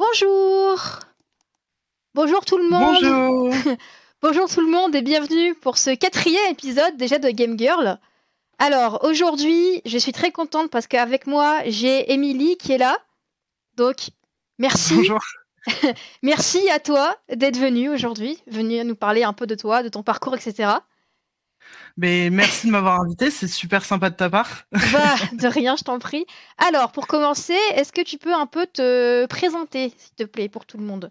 Bonjour Bonjour tout le monde Bonjour Bonjour tout le monde et bienvenue pour ce quatrième épisode déjà de Game Girl. Alors aujourd'hui, je suis très contente parce qu'avec moi, j'ai Émilie qui est là. Donc, merci. Bonjour merci à toi d'être venue aujourd'hui, venue nous parler un peu de toi, de ton parcours, etc. Mais merci de m'avoir invité, c'est super sympa de ta part. Bah, de rien, je t'en prie. Alors, pour commencer, est-ce que tu peux un peu te présenter, s'il te plaît, pour tout le monde?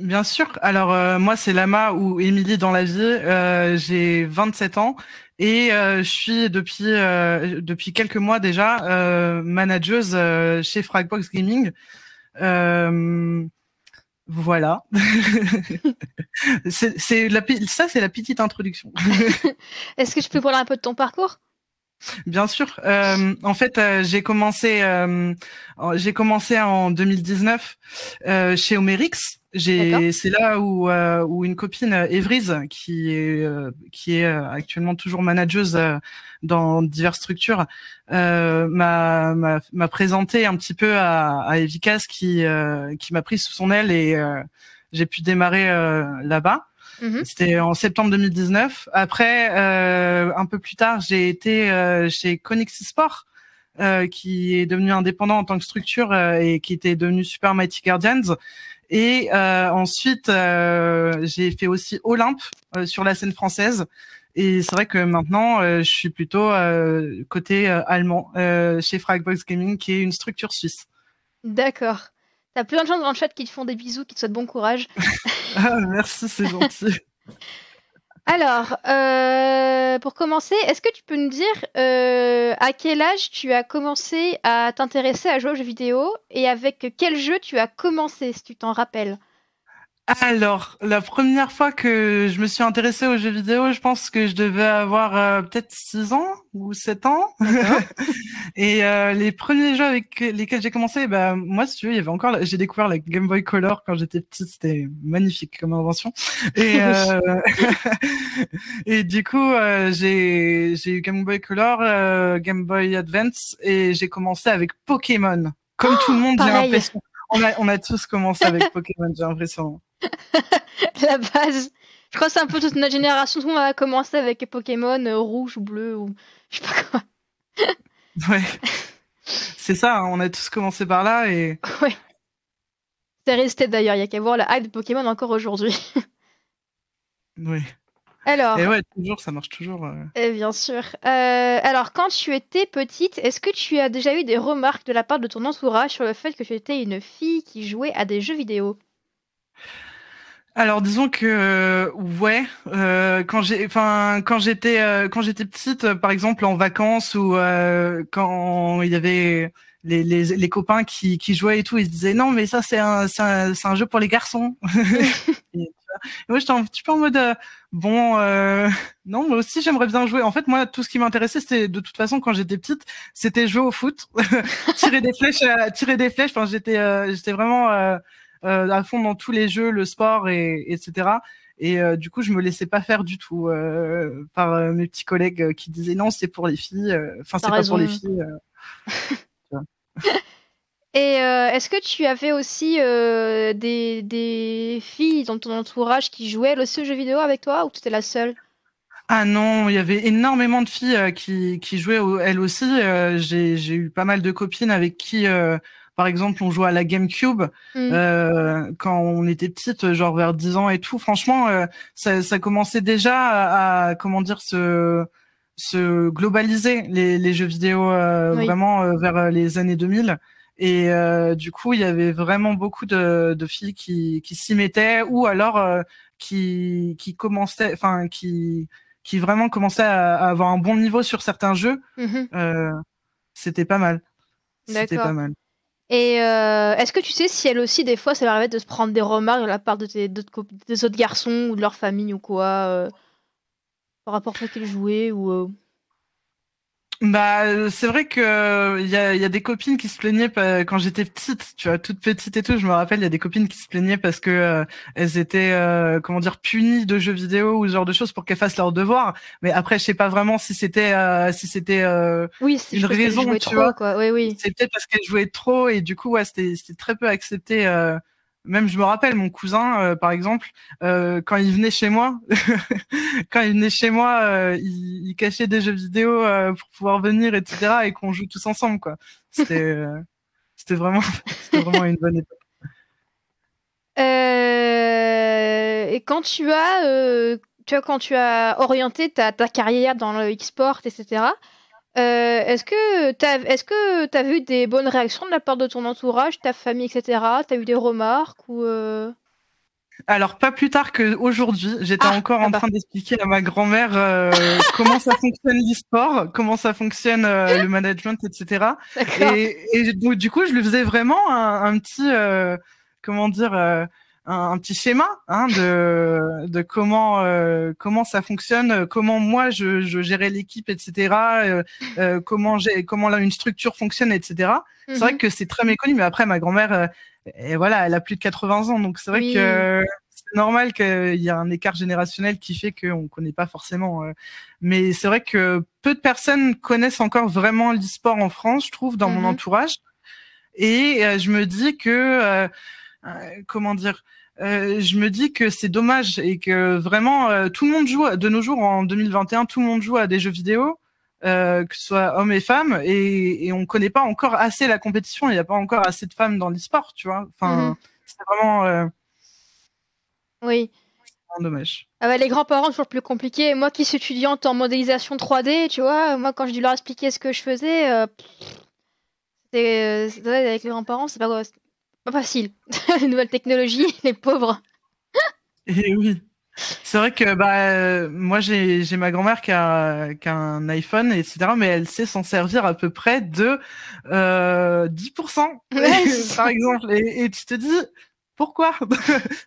Bien sûr. Alors, euh, moi, c'est Lama ou Émilie dans la vie. Euh, j'ai 27 ans et euh, je suis depuis, depuis quelques mois déjà manageuse chez Fragbox Gaming. Voilà. c'est la, ça, c'est la petite introduction. Est-ce que je peux parler un peu de ton parcours? Bien sûr. Euh, en fait, euh, j'ai commencé, euh, en- j'ai commencé en 2019 euh, chez Omerix. J'ai, c'est là où, euh, où une copine euh, Evryse, qui est, euh, qui est actuellement toujours manageuse euh, dans diverses structures, euh, m'a, m'a, m'a présenté un petit peu à, à Evicas, qui, euh, qui m'a pris sous son aile et euh, j'ai pu démarrer euh, là-bas. Mhm. C'était en septembre 2019. Après, euh, un peu plus tard, j'ai été euh, chez Connexi Sport, euh, qui est devenu indépendant en tant que structure euh, et qui était devenu Super Mighty Guardians. Et euh, ensuite, euh, j'ai fait aussi Olympe euh, sur la scène française. Et c'est vrai que maintenant, euh, je suis plutôt euh, côté allemand euh, chez Fragbox Gaming, qui est une structure suisse. D'accord. T'as plein de gens dans le chat qui te font des bisous, qui te souhaitent bon courage. Ah, merci, c'est gentil. Alors, euh, pour commencer, est-ce que tu peux nous dire euh, à quel âge tu as commencé à t'intéresser à jouer aux jeux vidéo et avec quel jeu tu as commencé, si tu t'en rappelles? Alors, la première fois que je me suis intéressée aux jeux vidéo, je pense que je devais avoir euh, peut-être 6 ans ou 7 ans. Et euh, les premiers jeux avec lesquels j'ai commencé, bah, moi, si tu veux, il y avait encore, la- j'ai découvert la Game Boy Color quand j'étais petite, c'était magnifique comme invention. Et, euh, et du coup, euh, j'ai, j'ai eu Game Boy Color, euh, Game Boy Advance, et j'ai commencé avec Pokémon. Comme tout le monde, j'ai l'impression. On a, on a tous commencé avec Pokémon, j'ai l'impression. La base. Je crois que c'est un peu toute notre génération. Tout le monde a commencé avec Pokémon euh, rouge ou bleu ou je sais pas quoi. Ouais. C'est ça, hein, on a tous commencé par là et Ouais. C'est resté d'ailleurs. Il y a qu'à voir la hype de Pokémon encore aujourd'hui. oui. Alors, Et ouais, toujours, ça marche toujours. Eh bien sûr. Euh, alors, quand tu étais petite, est-ce que tu as déjà eu des remarques de la part de ton entourage sur le fait que tu étais une fille qui jouait à des jeux vidéo? Alors disons que euh, ouais, euh, quand j'ai, enfin quand j'étais, euh, quand j'étais petite, par exemple en vacances ou quand il y avait les, les, les copains qui, qui jouaient et tout, ils se disaient non mais ça c'est un, c'est un, jeu pour les garçons. et. Et moi j'étais un petit peu en mode euh, bon euh, non moi aussi j'aimerais bien jouer. En fait moi tout ce qui m'intéressait c'était de toute façon quand j'étais petite c'était jouer au foot, tirer des flèches, euh, tirer des flèches. Enfin j'étais j'étais vraiment à fond dans tous les jeux, le sport et etc. Et du coup, je me laissais pas faire du tout par mes petits collègues qui disaient non, c'est pour les filles. Enfin, c'est pas pour les filles. Et euh, est-ce que tu avais aussi euh, des, des filles dans ton entourage qui jouaient aussi aux jeux vidéo avec toi ou tu étais la seule? Ah non, il y avait énormément de filles euh, qui qui jouaient au- elles aussi. J'ai eu pas mal de copines avec qui, par exemple, on jouait à la GameCube euh, quand on était petite, genre vers 10 ans et tout. Franchement, ça, ça commençait déjà à, à, comment dire se se globaliser les, les jeux vidéo Oui. vraiment vers les années 2000. Et euh, du coup, il y avait vraiment beaucoup de, de filles qui, qui s'y mettaient ou alors euh, qui, qui commençaient, enfin qui, qui vraiment commençaient à, à avoir un bon niveau sur certains jeux. Mhm. Euh, C'était pas mal. C'était pas mal. Et est-ce que tu sais si elles aussi, des fois, ça leur arrivait de se prendre des remarques de la part de tes, des autres garçons ou de leur famille ou quoi par rapport au fait qu'ils jouaient ou Bah, euh, c'est vrai que euh, il y a, y a des copines qui se plaignaient quand j'étais petite, tu vois, toute petite et tout. Je me rappelle, il y a des copines qui se plaignaient parce que euh, elles étaient, euh, comment dire, punies de jeux vidéo ou ce genre de choses pour qu'elles fassent leurs devoirs. Mais après, je sais pas vraiment si c'était, euh, si c'était, euh, Oui, Une raison, tu trop, vois. quoi. Oui, oui. c'est peut-être parce qu'elles jouaient trop et du coup, ouais, c'était, c'était très peu accepté euh, même je me rappelle mon cousin euh, par exemple euh, quand il venait chez moi quand il venait chez moi euh, il, cachait des jeux vidéo pour pouvoir venir etc et qu'on joue tous ensemble quoi. C'était c'était vraiment vraiment une bonne époque. Et quand tu as tu vois quand tu as orienté ta, ta carrière dans le e-sport etc euh, est-ce que tu as, est-ce que as vu des bonnes réactions de la part de ton entourage, ta famille, etc. Tu as eu des remarques ou euh? Alors, pas plus tard qu'aujourd'hui, j'étais ah, encore en bah. train d'expliquer à ma grand-mère euh, comment ça fonctionne l'e-sport, comment ça fonctionne le management, etc. Et, et, du coup, je lui faisais vraiment un, un petit, comment dire, un, petit schéma hein, de, de comment euh, comment ça fonctionne, comment moi je, je gérais l'équipe, etc. Euh, euh, comment j'ai comment là une structure fonctionne, etc. C'est vrai mhm. que c'est très méconnu, mais après ma grand-mère, et voilà, elle a plus de 80 ans, donc c'est vrai que c'est normal qu'il y a un écart générationnel qui fait qu'on connaît pas forcément. mais c'est vrai que peu de personnes connaissent encore vraiment l'e-sport en France, je trouve, dans mon mhm. entourage. Et je me dis que comment dire euh, je me dis que c'est dommage et que vraiment euh, tout le monde joue de nos jours en 2021, tout le monde joue à des jeux vidéo, euh, que ce soit hommes et femmes, et, et on connaît pas encore assez la compétition. Il n'y a pas encore assez de femmes dans l'e-sport, tu vois. Enfin, mhm. c'est vraiment. oui. Dommage. Ah bah, les grands-parents, toujours plus compliqué. Moi qui suis étudiante en modélisation 3D, tu vois, moi quand j'ai dû leur expliquer ce que je faisais, c'est avec les grands-parents, c'est pas pas facile. les nouvelles technologies, les pauvres. Et eh oui. C'est vrai que bah, moi, j'ai ma grand-mère qui a, qui a, un iPhone, etc., mais elle sait s'en servir à peu près de euh, 10%, par exemple. Et, et, tu te dis, pourquoi?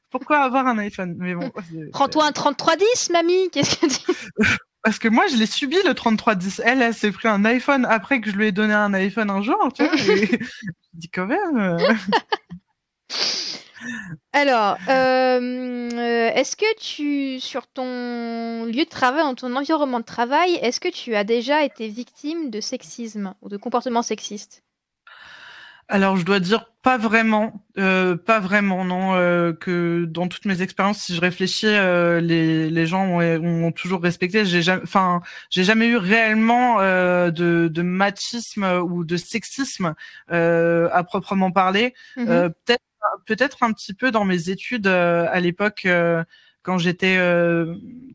Pourquoi avoir un iPhone? Mais bon. Prends-toi un 3310, mamie Qu'est-ce que tu Parce que moi, je l'ai subi le 3310. Elle, elle s'est pris un iPhone après que je lui ai donné un iPhone un jour, tu vois. je dis quand même. Euh. Alors, euh, est-ce que tu, sur ton lieu de travail, dans ton environnement de travail, est-ce que tu as déjà été victime de sexisme ou de comportement sexiste? Alors, je dois dire pas vraiment, euh, pas vraiment, non. Euh, que dans toutes mes expériences, si je réfléchis, euh, les, les gens ont, ont toujours respecté. J'ai jamais, enfin, j'ai jamais eu réellement de, de machisme ou de sexisme à proprement parler. Mmh peut-être, peut-être un petit peu dans mes études à l'époque quand j'étais,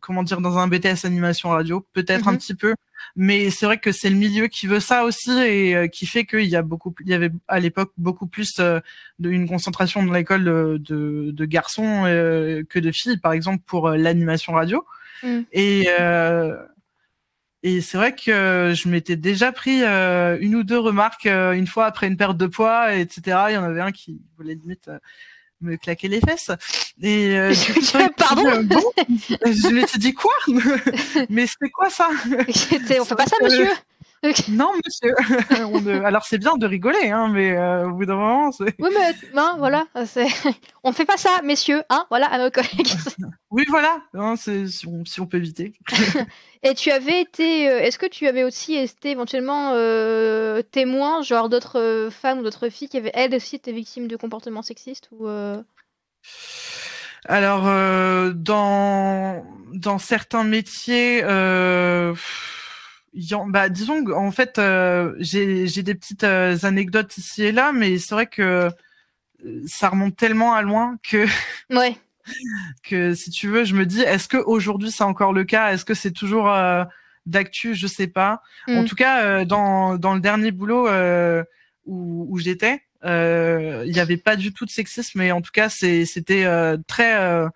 comment dire, dans un BTS animation radio, peut-être un mmh petit peu mais c'est vrai que c'est le milieu qui veut ça aussi et euh, qui fait qu'il y a beaucoup, il y avait à l'époque beaucoup plus euh, une concentration dans l'école de, de, garçons euh, que de filles, par exemple pour l'animation radio. Mm. Et et c'est vrai que je m'étais déjà pris une ou deux remarques une fois après une perte de poids, etc. Il y en avait un qui voulait limite me claquer les fesses. Et euh, du coup, Pardon Je me suis dit quoi? Mais c'est quoi ça? On fait pas ça, monsieur? Non, monsieur. Alors c'est bien de rigoler, hein, mais euh, au bout d'un moment, c'est. Oui, mais non, voilà, on fait pas ça, messieurs, hein, voilà, à nos collègues. oui, voilà, hein, si, on, si, on, peut éviter. Et tu avais été, euh, est-ce que tu avais aussi été éventuellement euh, témoin, genre d'autres femmes ou d'autres filles qui avaient elles aussi été victimes de comportements sexistes ou Alors, dans dans certains métiers bah, disons en fait, euh, j'ai des petites euh, anecdotes ici et là, mais c'est vrai que euh, ça remonte tellement à loin que. Ouais. que si tu veux, je me dis, est-ce que aujourd'hui c'est encore le cas? Est-ce que c'est toujours d'actu? Je sais pas. En mm. tout cas, dans, dans le dernier boulot où, où j'étais, il n'y avait pas du tout de sexisme, mais en tout cas, c'était très,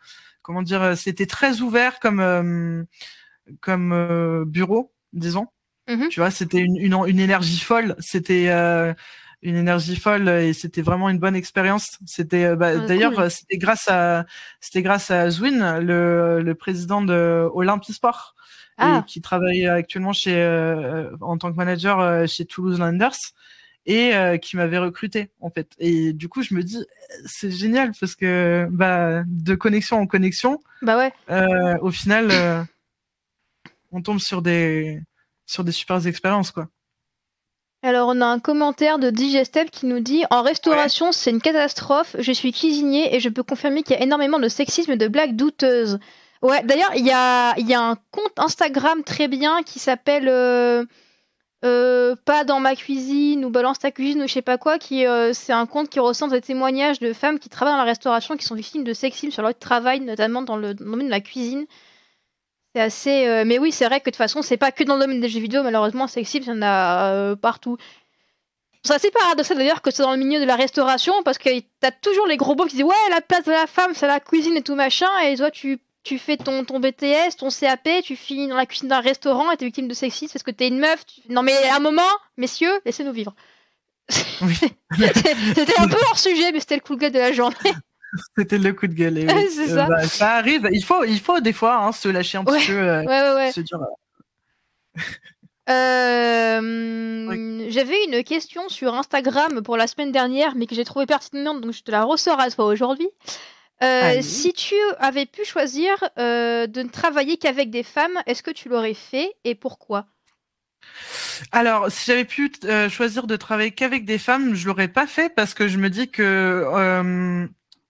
comment dire, c'était très ouvert comme comme bureau disons. Mmh tu vois, c'était une, une, une, énergie folle. C'était euh, une énergie folle et c'était vraiment une bonne expérience. C'était euh, bah, ah, d'ailleurs c'était grâce à c'était grâce à Zwin, le, le président de Olympisport, ah. qui travaille actuellement chez euh, en tant que manager chez Toulouse Landers et qui m'avait recruté en fait. Et du coup, je me dis c'est génial parce que bah de connexion en connexion, bah ouais. au final on tombe sur des sur des super expériences quoi. Alors, on a un commentaire de Digestep qui nous dit En restauration, c'est une catastrophe. Je suis cuisinier et je peux confirmer qu'il y a énormément de sexisme et de blagues douteuses. Ouais, d'ailleurs, il y a, y a un compte Instagram très bien qui s'appelle euh, euh, Pas dans ma cuisine ou Balance ta cuisine ou je sais pas quoi. qui euh, C'est un compte qui recense des témoignages de femmes qui travaillent dans la restauration qui sont victimes de sexisme sur leur travail, notamment dans le domaine de la cuisine. C'est assez. Euh, mais oui, c'est vrai que de toute façon, c'est pas que dans le domaine des jeux vidéo, malheureusement, sexisme, il y en a euh, partout. C'est assez paradoxal d'ailleurs que c'est dans le milieu de la restauration, parce que t'as toujours les gros beaux qui disent Ouais, la place de la femme, c'est la cuisine et tout machin, et toi, tu, tu fais ton, ton BTS, ton CAP, tu finis dans la cuisine d'un restaurant et t'es victime de sexisme parce que t'es une meuf. Non, mais à un moment, messieurs, laissez-nous vivre. c'était un peu hors sujet, mais c'était le coup de gueule de la journée. C'était le coup de gueule. Euh, bah, ça. arrive. Il faut, il faut des fois hein, se lâcher un petit peu. Euh, ouais, ouais, euh, J'avais une question sur Instagram pour la semaine dernière, mais que j'ai trouvé pertinente, donc je te la ressors à toi aujourd'hui. si tu avais pu choisir de ne travailler qu'avec des femmes, est-ce que tu l'aurais fait et pourquoi? Alors, si j'avais pu choisir de travailler qu'avec des femmes, je l'aurais pas fait parce que je me dis que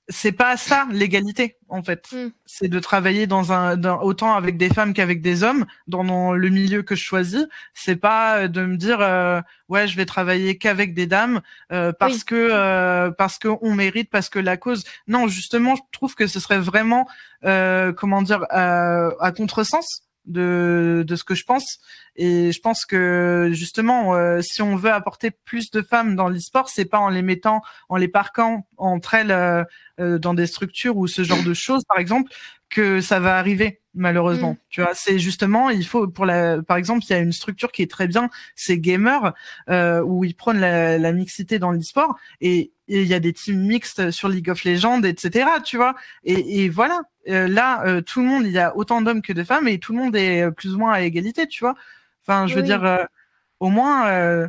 c'est pas ça l'égalité en fait. Mm. C'est de travailler dans un autant avec des femmes qu'avec des hommes dans, le milieu que je choisis. C'est pas euh, de me dire euh, ouais je vais travailler qu'avec des dames euh, parce que parce que on mérite parce que la cause. Non justement je trouve que ce serait vraiment comment dire à contresens de, de ce que je pense. Et je pense que justement, euh, si on veut apporter plus de femmes dans l'e-sport, c'est pas en les mettant, en les parquant entre elles euh, euh, dans des structures ou ce genre de choses, par exemple, que ça va arriver malheureusement. Mm. Tu vois, c'est justement, il faut pour la, par exemple, il y a une structure qui est très bien, c'est Gamer, où ils prônent la, la mixité dans l'e-sport et il y a des teams mixtes sur League of Legends, etc. Tu vois, et, et voilà. là, tout le monde, il y a autant d'hommes que de femmes et tout le monde est plus ou moins à égalité, tu vois. Enfin, je veux dire, euh, au moins, euh,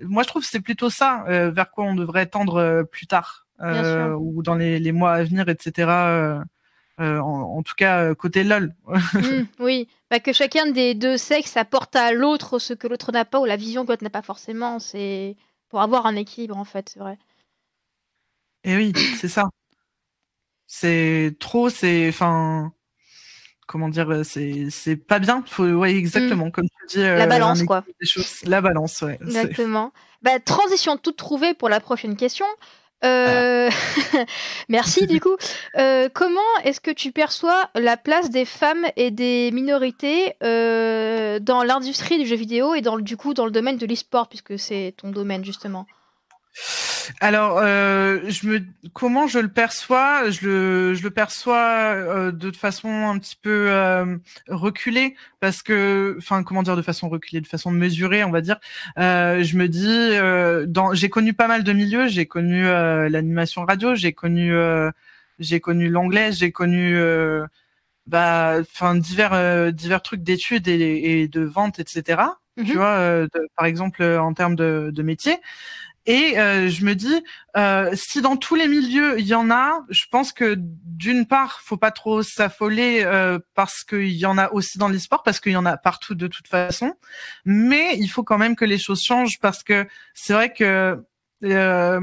moi je trouve que c'est plutôt ça euh, vers quoi on devrait tendre plus tard ou dans les, mois à venir, etc. En, tout cas, côté LOL. Mmh, oui, bah, que chacun des deux sexes apporte à l'autre ce que l'autre n'a pas ou la vision que l'autre n'a pas forcément. C'est pour avoir un équilibre, en fait, c'est vrai. Et oui, c'est ça. C'est trop, c'est. Enfin comment dire, euh, c'est pas bien. Faut, ouais, exactement, mm. comme tu dis. la euh, balance, quoi. La balance, ouais. Exactement. Bah, transition toute trouvée pour la prochaine question. Euh... Merci du coup. Euh, comment est-ce que tu perçois la place des femmes et des minorités euh, dans l'industrie du jeu vidéo et dans du coup dans le domaine de l'e-sport puisque c'est ton domaine justement? Alors, euh, je me, comment je le perçois Je le, je le perçois euh, de façon un petit peu euh, reculée parce que, enfin, comment dire de façon reculée, de façon mesurée, on va dire. Euh, je me dis, euh, dans, j'ai connu pas mal de milieux. J'ai connu l'animation radio, j'ai connu, j'ai connu l'anglais, j'ai connu, bah, enfin, divers, divers trucs d'études et, et, de vente, etc. Tu mhm. vois, par exemple, en termes de, de métier. Et euh, je me dis, euh, si dans tous les milieux il y en a, je pense que d'une part, faut pas trop s'affoler euh, parce qu'il y en a aussi dans l'e-sport, parce qu'il y en a partout de toute façon. Mais il faut quand même que les choses changent parce que c'est vrai que euh,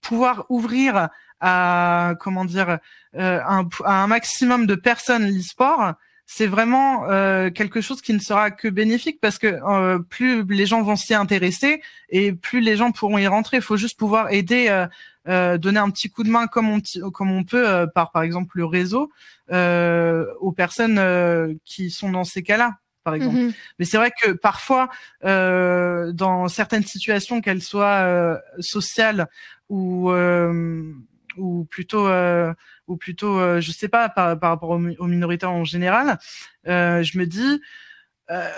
pouvoir ouvrir à comment dire un, à un maximum de personnes l'e-sport, c'est vraiment euh, quelque chose qui ne sera que bénéfique parce que euh, plus les gens vont s'y intéresser et plus les gens pourront y rentrer. Il faut juste pouvoir aider, euh, donner un petit coup de main comme on comme on peut par par exemple le réseau aux personnes qui sont dans ces cas-là. Par exemple. Mm-hmm. Mais c'est vrai que parfois, dans certaines situations, qu'elles soient sociales ou ou plutôt euh, ou plutôt euh, je sais pas par, par rapport aux, minorités en général euh, je me dis euh,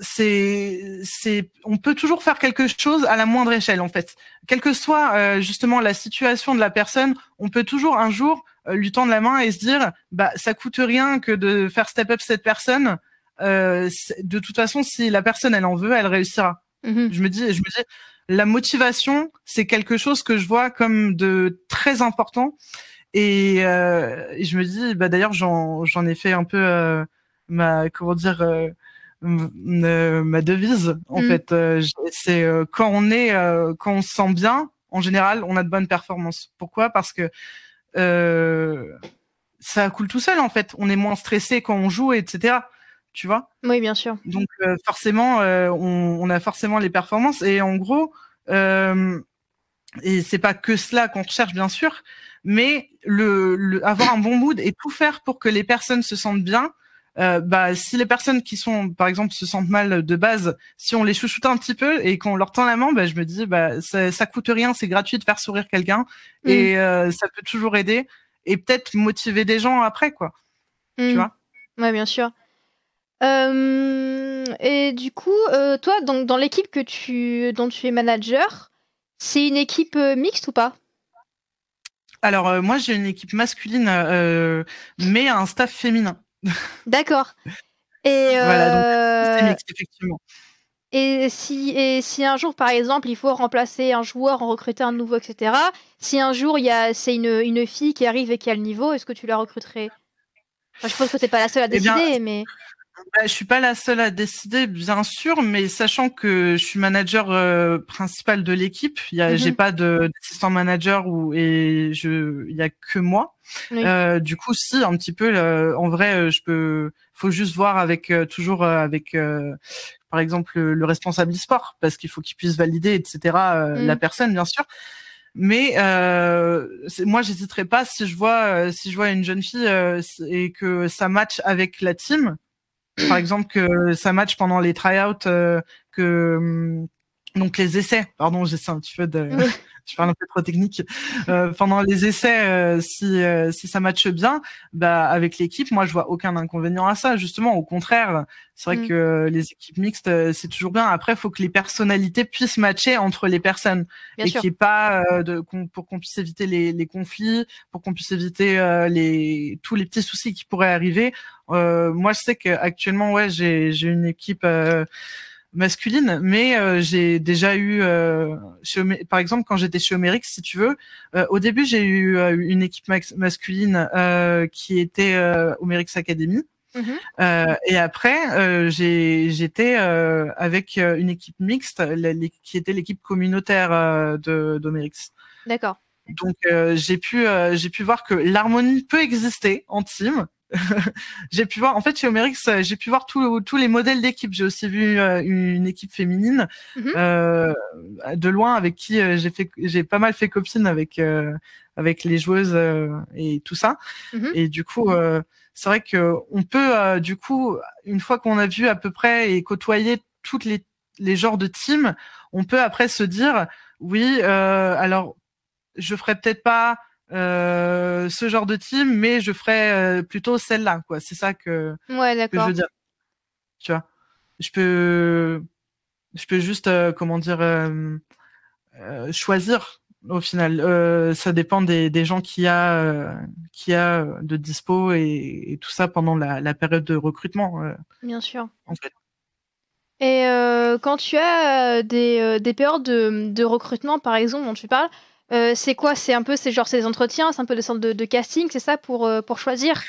c'est c'est on peut toujours faire quelque chose à la moindre échelle en fait. Quelle que soit euh, justement la situation de la personne on peut toujours un jour lui tendre la main et se dire bah ça coûte rien que de faire step up cette personne. De toute façon si la personne elle en veut elle réussira mm-hmm. je me dis je me dis la motivation, c'est quelque chose que je vois comme de très important. Et, euh, je me dis, bah d'ailleurs, j'en ai fait un peu euh, ma, comment dire, euh, ma devise en mm. fait. c'est quand on est, quand on se sent bien, en général, on a de bonnes performances. Pourquoi? Parce que ça coule tout seul en fait. On est moins stressé quand on joue, etc. Tu vois? Oui, bien sûr. Donc forcément, on, on, a forcément les performances et en gros. Euh, et c'est pas que cela qu'on recherche bien sûr, mais le, avoir un bon mood et tout faire pour que les personnes se sentent bien. Euh, bah, si les personnes qui sont, par exemple, se sentent mal de base, si on les chouchoute un petit peu et qu'on leur tend la main, bah, je me dis, bah, ça, ça coûte rien, c'est gratuit de faire sourire quelqu'un mm. et euh, ça peut toujours aider et peut-être motiver des gens après, quoi. Tu mm. vois? Ouais, bien sûr. Euh, et du coup, toi, donc, dans l'équipe que tu, dont tu es manager, c'est une équipe euh, mixte ou pas? Alors, euh, moi, j'ai une équipe masculine, euh, mais un staff féminin. D'accord. Et voilà, donc mixte, effectivement. Et si, et si un jour, par exemple, il faut remplacer un joueur, en recruter un nouveau, etc., si un jour, il c'est une, une, fille qui arrive et qui a le niveau, est-ce que tu la recruterais? Je pense que tu n'es pas la seule à eh décider, mais... Bah, je suis pas la seule à décider, bien sûr, mais sachant que je suis manager euh, principal de l'équipe, il a, j'ai pas d'assistant manager ou et je, il y a que moi. Euh, du coup, si un petit peu, euh, en vrai, euh, je peux, faut juste voir avec toujours avec, par exemple, le, responsable e-sport, parce qu'il faut qu'il puisse valider, etc. La mhm. personne, bien sûr. Mais euh, moi, j'hésiterai pas si je vois si je vois une jeune fille et que ça match avec la team par exemple que ça match pendant les tryouts, euh, que hum, donc les essais, pardon, j'essaie un petit peu de, je parle un peu trop technique. Euh, pendant les essais, euh, si euh, si ça matche bien, bah avec l'équipe, moi je vois aucun inconvénient à ça. Justement, au contraire, c'est vrai mm. que les équipes mixtes, euh, c'est toujours bien. Après, il faut que les personnalités puissent matcher entre les personnes et qu'il n'y ait pas de pour qu'on puisse éviter les, les conflits, pour qu'on puisse éviter les tous les petits soucis qui pourraient arriver. moi, je sais qu'actuellement, ouais, j'ai j'ai une équipe masculine, mais euh, j'ai déjà eu, euh, par exemple, quand j'étais chez Omérix, si tu veux, euh, au début j'ai eu une équipe masculine qui était Omérix Academy. Mhm. et après, j'étais avec une équipe mixte qui était l'équipe communautaire de d'Omérix. D'accord. Donc j'ai pu j'ai pu voir que l'harmonie peut exister en team j'ai pu voir, en fait, chez Omerix, j'ai pu voir tous les modèles d'équipe. J'ai aussi vu euh, une équipe féminine mhm. euh, de loin avec qui euh, j'ai fait, j'ai pas mal fait copine avec euh, avec les joueuses et tout ça. Mhm. Et du coup, c'est vrai que on peut, du coup, une fois qu'on a vu à peu près et côtoyé toutes les les genres de teams, on peut après se dire, oui, alors je ferai peut-être pas euh, ce genre de team, mais je ferais euh, plutôt celle-là, quoi. C'est ça que, ouais, que, je veux dire. Tu vois, je peux, je peux juste, euh, comment dire, choisir au final. ça dépend des, des gens qui a, qui a de dispo et, tout ça pendant la, la période de recrutement. Bien sûr. En fait. Et quand tu as des, des périodes de, de recrutement, par exemple, dont tu parles, euh, c'est quoi? C'est un peu, c'est genre ces entretiens, c'est un peu des sortes de, casting, c'est ça pour euh, pour choisir?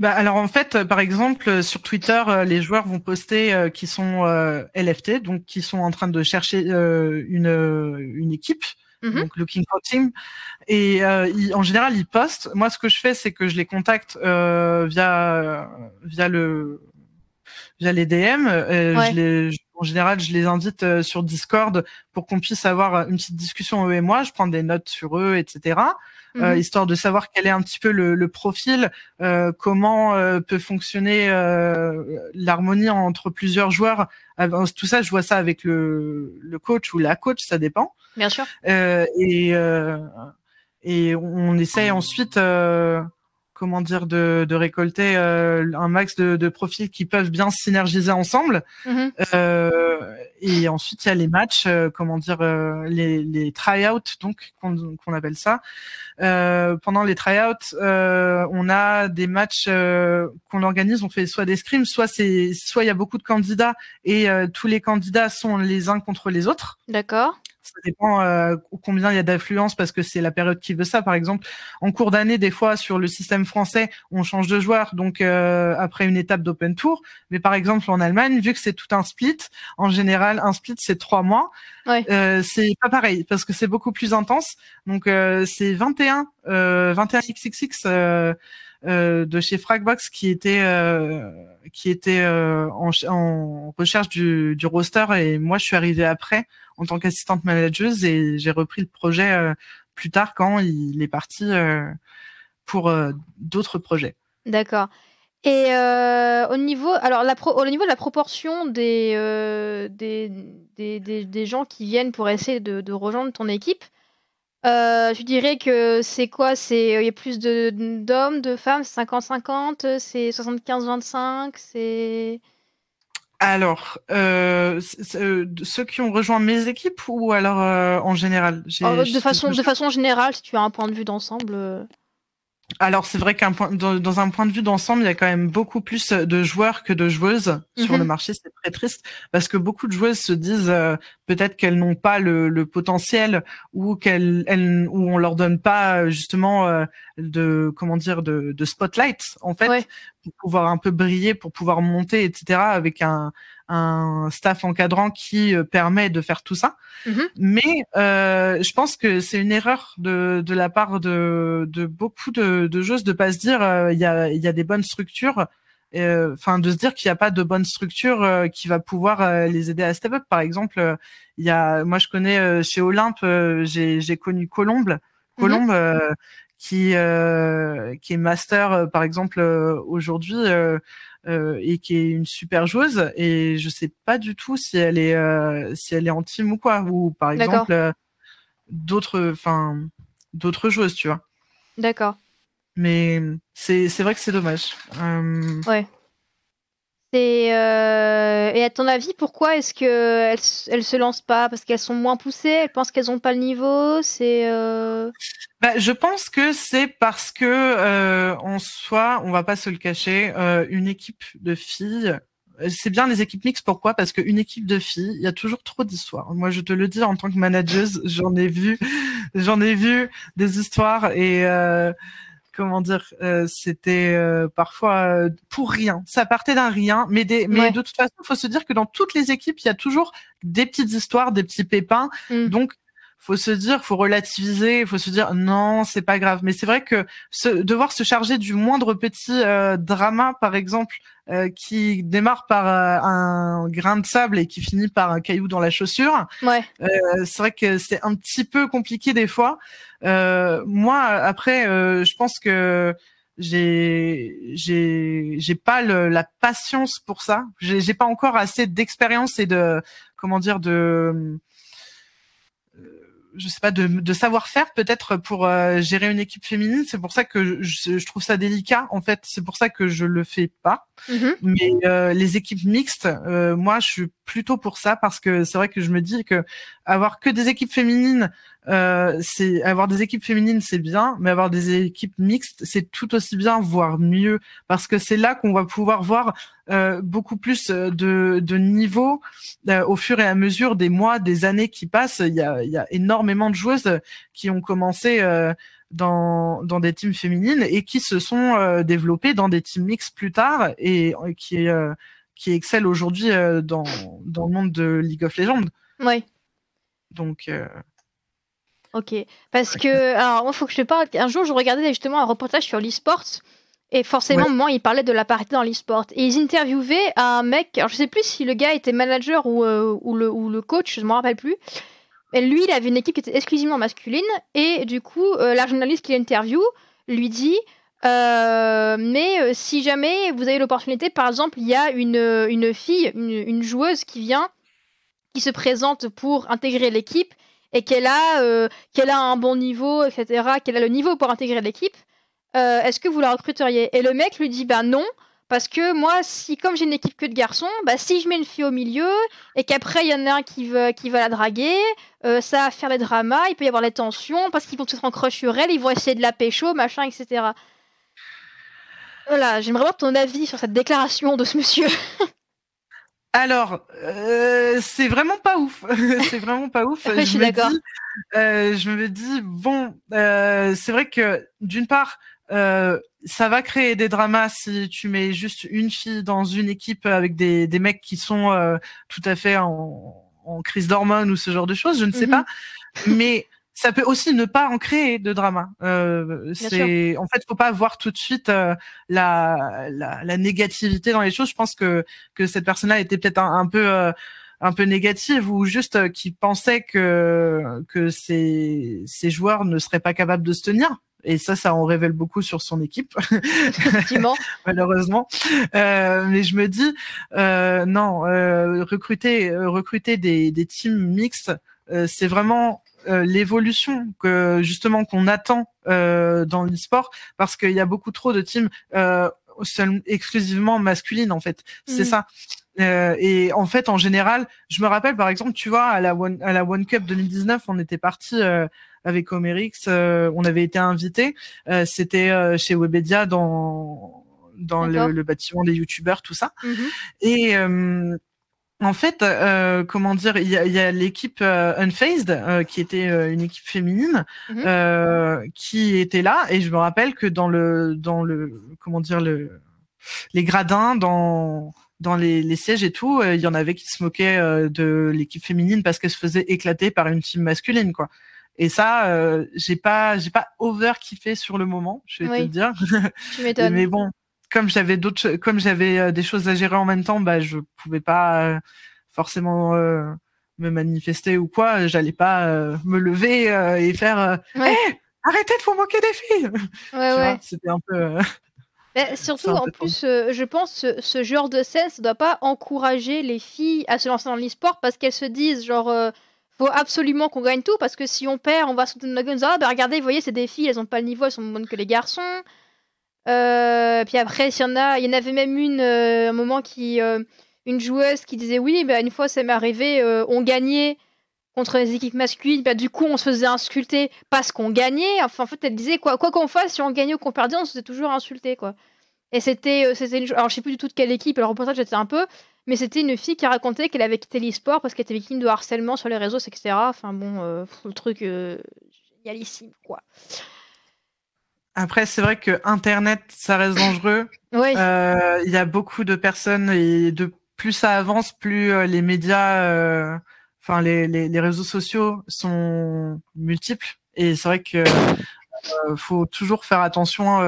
Bah alors en fait, par exemple, sur Twitter, euh, les joueurs vont poster qui sont LFT, donc qui sont en train de chercher une une équipe. Mm-hmm. Donc looking for team et en général ils postent. Moi ce que je fais c'est que je les contacte via via le via les DM. je les, en général, je les invite euh, sur Discord pour qu'on puisse avoir une petite discussion eux et moi. Je prends des notes sur eux, etc. Euh, mhm. histoire de savoir quel est un petit peu le, le profil, euh, comment euh, peut fonctionner l'harmonie entre plusieurs joueurs. tout ça, je vois ça avec le, le coach ou la coach, ça dépend. Bien sûr. et et on essaye ensuite comment dire, de, de récolter euh, un max de, de, profils qui peuvent bien synergiser ensemble. Mhm. Euh, et ensuite, il y a les matchs, euh, comment dire, euh, les, les try-outs, donc qu'on appelle ça. pendant les try-outs, on a des matchs qu'on organise. On fait soit des scrims, soit c'est, soit il y a beaucoup de candidats et tous les candidats sont les uns contre les autres. D'accord Ça dépend euh, combien il y a d'affluence parce que c'est la période qui veut ça. Par exemple, en cours d'année, des fois sur le système français, on change de joueur, donc euh, après une étape d'open tour. Mais par exemple en Allemagne, vu que c'est tout un split, en général, un split c'est trois mois. Ouais. Euh, c'est pas pareil parce que c'est beaucoup plus intense. Donc euh, c'est 21, euh, 21 XXX. Euh, de chez Fragbox qui était euh, qui était euh, en, recherche du, roster et moi je suis arrivée après en tant qu'assistante manageuse et j'ai repris le projet plus tard quand il est parti pour d'autres projets. D'accord. Et au niveau alors au niveau de la proportion des, des, des, des, gens qui viennent pour essayer de rejoindre ton équipe, euh, je dirais que c'est quoi? C'est il y a plus de d'hommes, de femmes, 50-50, c'est 75-25, c'est Alors, euh, ceux qui ont rejoint mes équipes ou alors euh, en général? De façon de façon générale, si tu as un point de vue d'ensemble. Alors c'est vrai qu'un point dans, dans, un point de vue d'ensemble, il y a quand même beaucoup plus de joueurs que de joueuses sur le mhm. marché. C'est très triste parce que beaucoup de joueuses se disent euh, peut-être qu'elles n'ont pas le, le, potentiel ou qu'elles elles, ou on leur donne pas euh, justement euh, de comment dire de, de spotlight en fait ouais. pour pouvoir un peu briller, pour pouvoir monter, etc. Avec un un staff encadrant qui euh, permet de faire tout ça. Mmh. Mais euh, je pense que c'est une erreur de, de la part de, de beaucoup de, de joueuses de pas se dire euh, il y, a, y a des bonnes structures enfin de se dire qu'il n'y a pas de bonne structure euh, qui va pouvoir euh, les aider à step up. Par exemple il y a moi je connais chez Olympe j'ai connu Colombe Colombe mmh. qui qui est master par exemple aujourd'hui euh, et qui est une super joueuse. Et je sais pas du tout si elle est euh, si elle est en team ou quoi. Ou par exemple euh, d'autres enfin d'autres joueuses tu vois. D'accord mais c'est vrai que c'est dommage euh, ouais c'est euh... et à ton avis, pourquoi est-ce que elles, se lancent pas? Parce qu'elles sont moins poussées, elles pensent qu'elles ont pas le niveau. C'est. Euh... Bah, je pense que c'est parce que euh, en soi, on va pas se le cacher, une équipe de filles. C'est bien les équipes mixtes. Pourquoi? Parce qu'une équipe de filles, il y a toujours trop d'histoires. Moi, je te le dis en tant que manageuse, j'en ai vu, j'en ai vu des histoires et comment dire, euh, c'était euh, parfois euh, pour rien. Ça partait d'un rien, mais, des, mais ouais. de toute façon, il faut se dire que dans toutes les équipes, il y a toujours des petites histoires, des petits pépins. Mm. Donc, faut se dire, faut relativiser, faut se dire non, c'est pas grave. Mais c'est vrai que se, devoir se charger du moindre petit euh, drama, par exemple, euh, qui démarre par euh, un grain de sable et qui finit par un caillou dans la chaussure, ouais. c'est vrai que c'est un petit peu compliqué des fois. moi, après, je pense que j'ai j'ai j'ai pas le, la patience pour ça. J'ai pas encore assez d'expérience et de comment dire de je sais pas de, de savoir-faire peut-être pour euh, gérer une équipe féminine. C'est pour ça que je, je, trouve ça délicat. En fait, c'est pour ça que je le fais pas. Mm-hmm. Mais euh, les équipes mixtes, euh, moi, je suis plutôt pour ça parce que c'est vrai que je me dis que avoir que des équipes féminines, euh, c'est avoir des équipes féminines, c'est bien, mais avoir des équipes mixtes, c'est tout aussi bien, voire mieux, parce que c'est là qu'on va pouvoir voir euh, beaucoup plus de, de niveau euh, au fur et à mesure des mois, des années qui passent. Il y a, il y a énormément de joueuses qui ont commencé euh, dans, dans des teams féminines et qui se sont euh, développées dans des teams mixtes plus tard et euh, qui, euh, qui excellent aujourd'hui euh, dans, dans le monde de League of Legends. Oui. Donc. Ok. Parce que, alors, il faut que je te parle. Un jour, je regardais justement un reportage sur l'e-sport. Et forcément, Ouais. moi, il parlait de la parité dans l'e-sport. Et ils interviewaient un mec, alors je sais plus si le gars était manager ou, euh, ou, le, ou le coach, je ne me rappelle plus. Lui, il avait une équipe qui était exclusivement masculine. Et du coup, euh, la journaliste qui l'interview lui dit euh, Mais euh, si jamais vous avez l'opportunité, par exemple, il y a une, une fille, une, joueuse qui vient, qui se présente pour intégrer l'équipe et qu'elle a, a un bon niveau, etc., qu'elle a le niveau pour intégrer l'équipe, est-ce que vous la recruteriez? Et le mec lui dit bah non, parce que moi, si comme j'ai une équipe que de garçons, bah si je mets une fille au milieu et qu'après il y en a un qui veut, qui va la draguer, euh, ça va faire des dramas, il peut y avoir des tensions parce qu'ils vont tous en crush sur elle, ils vont essayer de la pécho, machin, etc. Voilà, j'aimerais avoir ton avis sur cette déclaration de ce monsieur. Alors, euh, c'est vraiment pas ouf. c'est vraiment pas ouf. je, suis d'accord. Euh, je me dis bon, euh, c'est vrai que d'une part, euh, ça va créer des dramas si tu mets juste une fille dans une équipe avec des, des mecs qui sont euh, tout à fait en, en crise d'hormones ou ce genre de choses. Je ne sais mhm. pas, mais ça peut aussi ne pas en créer de drama. Euh, c'est en fait, faut pas voir tout de suite euh, la, la, la, négativité dans les choses. Je pense que que cette personne-là était peut-être un, peu euh, un peu négative ou juste euh, qui pensait que que ces ces joueurs ne seraient pas capables de se tenir. Et ça, ça en révèle beaucoup sur son équipe, malheureusement. Euh, mais je me dis, euh, non, recruter, recruter des, des teams mixtes, c'est vraiment euh, l'évolution que justement qu'on attend euh, dans l'e-sport parce qu'il y a beaucoup trop de teams euh, exclusivement masculines en fait. C'est mm. ça. Euh, et en fait, en général, je me rappelle par exemple, tu vois, à la One, à la One Cup 2019, on était parti avec Omerix, on avait été invité. C'était chez Webedia dans dans le, bâtiment des youtubeurs, tout ça. Mm-hmm. Et en fait, euh, comment dire, il y a, l'équipe euh, Unfazed euh, qui était euh, une équipe féminine mhm. qui était là et je me rappelle que dans le dans le comment dire le les gradins dans dans les, les sièges et tout, il y en avait qui se moquaient de l'équipe féminine parce qu'elle se faisait éclater par une team masculine quoi. Et ça, j'ai pas j'ai pas over kiffé sur le moment, je vais te le dire. Tu m'étonnes. Mais bon, comme j'avais d'autres, comme j'avais euh, des choses à gérer en même temps, bah je pouvais pas euh, forcément euh, me manifester ou quoi. J'allais pas me lever et faire ouais. arrêtez de vous moquer des filles. Ouais, ouais. C'était un peu. surtout, en plus, je pense ce, ce genre de scène, ça doit pas encourager les filles à se lancer dans l'e-sport parce qu'elles se disent, genre, faut absolument qu'on gagne tout parce que si on perd, on va se donner une ah, bah regardez, vous voyez, c'est des filles, elles ont pas le niveau, elles sont moins que les garçons. Euh, puis après, il y en a, il y en avait même une, euh, un moment qui, euh, une joueuse qui disait oui, bah, une fois ça m'est arrivé, on gagnait contre les équipes masculines, bah, du coup on se faisait insulter parce qu'on gagnait. Enfin, en fait, elle disait quoi qu'on fasse, si on gagnait ou qu'on perdait, on se faisait toujours insulter quoi. Et c'était, c'était une... alors je sais plus du tout de quelle équipe, le reportage était un peu, mais c'était une fille qui racontait qu'elle avait quitté l'e-sport parce qu'elle était victime de harcèlement sur les réseaux, etc. Enfin bon, le truc génialissime quoi. Après, c'est vrai que Internet, ça reste dangereux. Oui. Euh, il y a beaucoup de personnes et de plus ça avance, plus euh, les médias, euh, enfin les, les, les, réseaux sociaux sont multiples. Et c'est vrai que faut toujours faire attention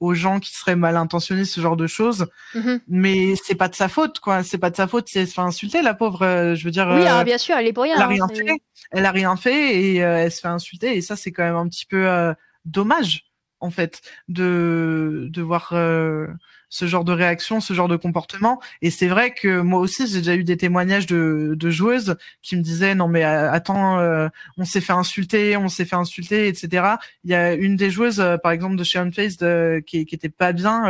aux gens qui seraient mal intentionnés, ce genre de choses. Mm-hmm. Mais c'est pas de sa faute, quoi. C'est pas de sa faute. C'est se fait insulter, la pauvre. je veux dire. Oui, ah, bien sûr, elle est pour rien. Elle a rien fait. Elle a rien fait et elle se fait insulter. Et ça, c'est quand même un petit peu dommage en fait de de voir euh, ce genre de réaction, ce genre de comportement. Et c'est vrai que moi aussi j'ai déjà eu des témoignages de, de joueuses qui me disaient non mais euh, attends, euh, on s'est fait insulter, on s'est fait insulter, etc. Il y a une des joueuses par exemple de chez Unfaced qui, qui était pas bien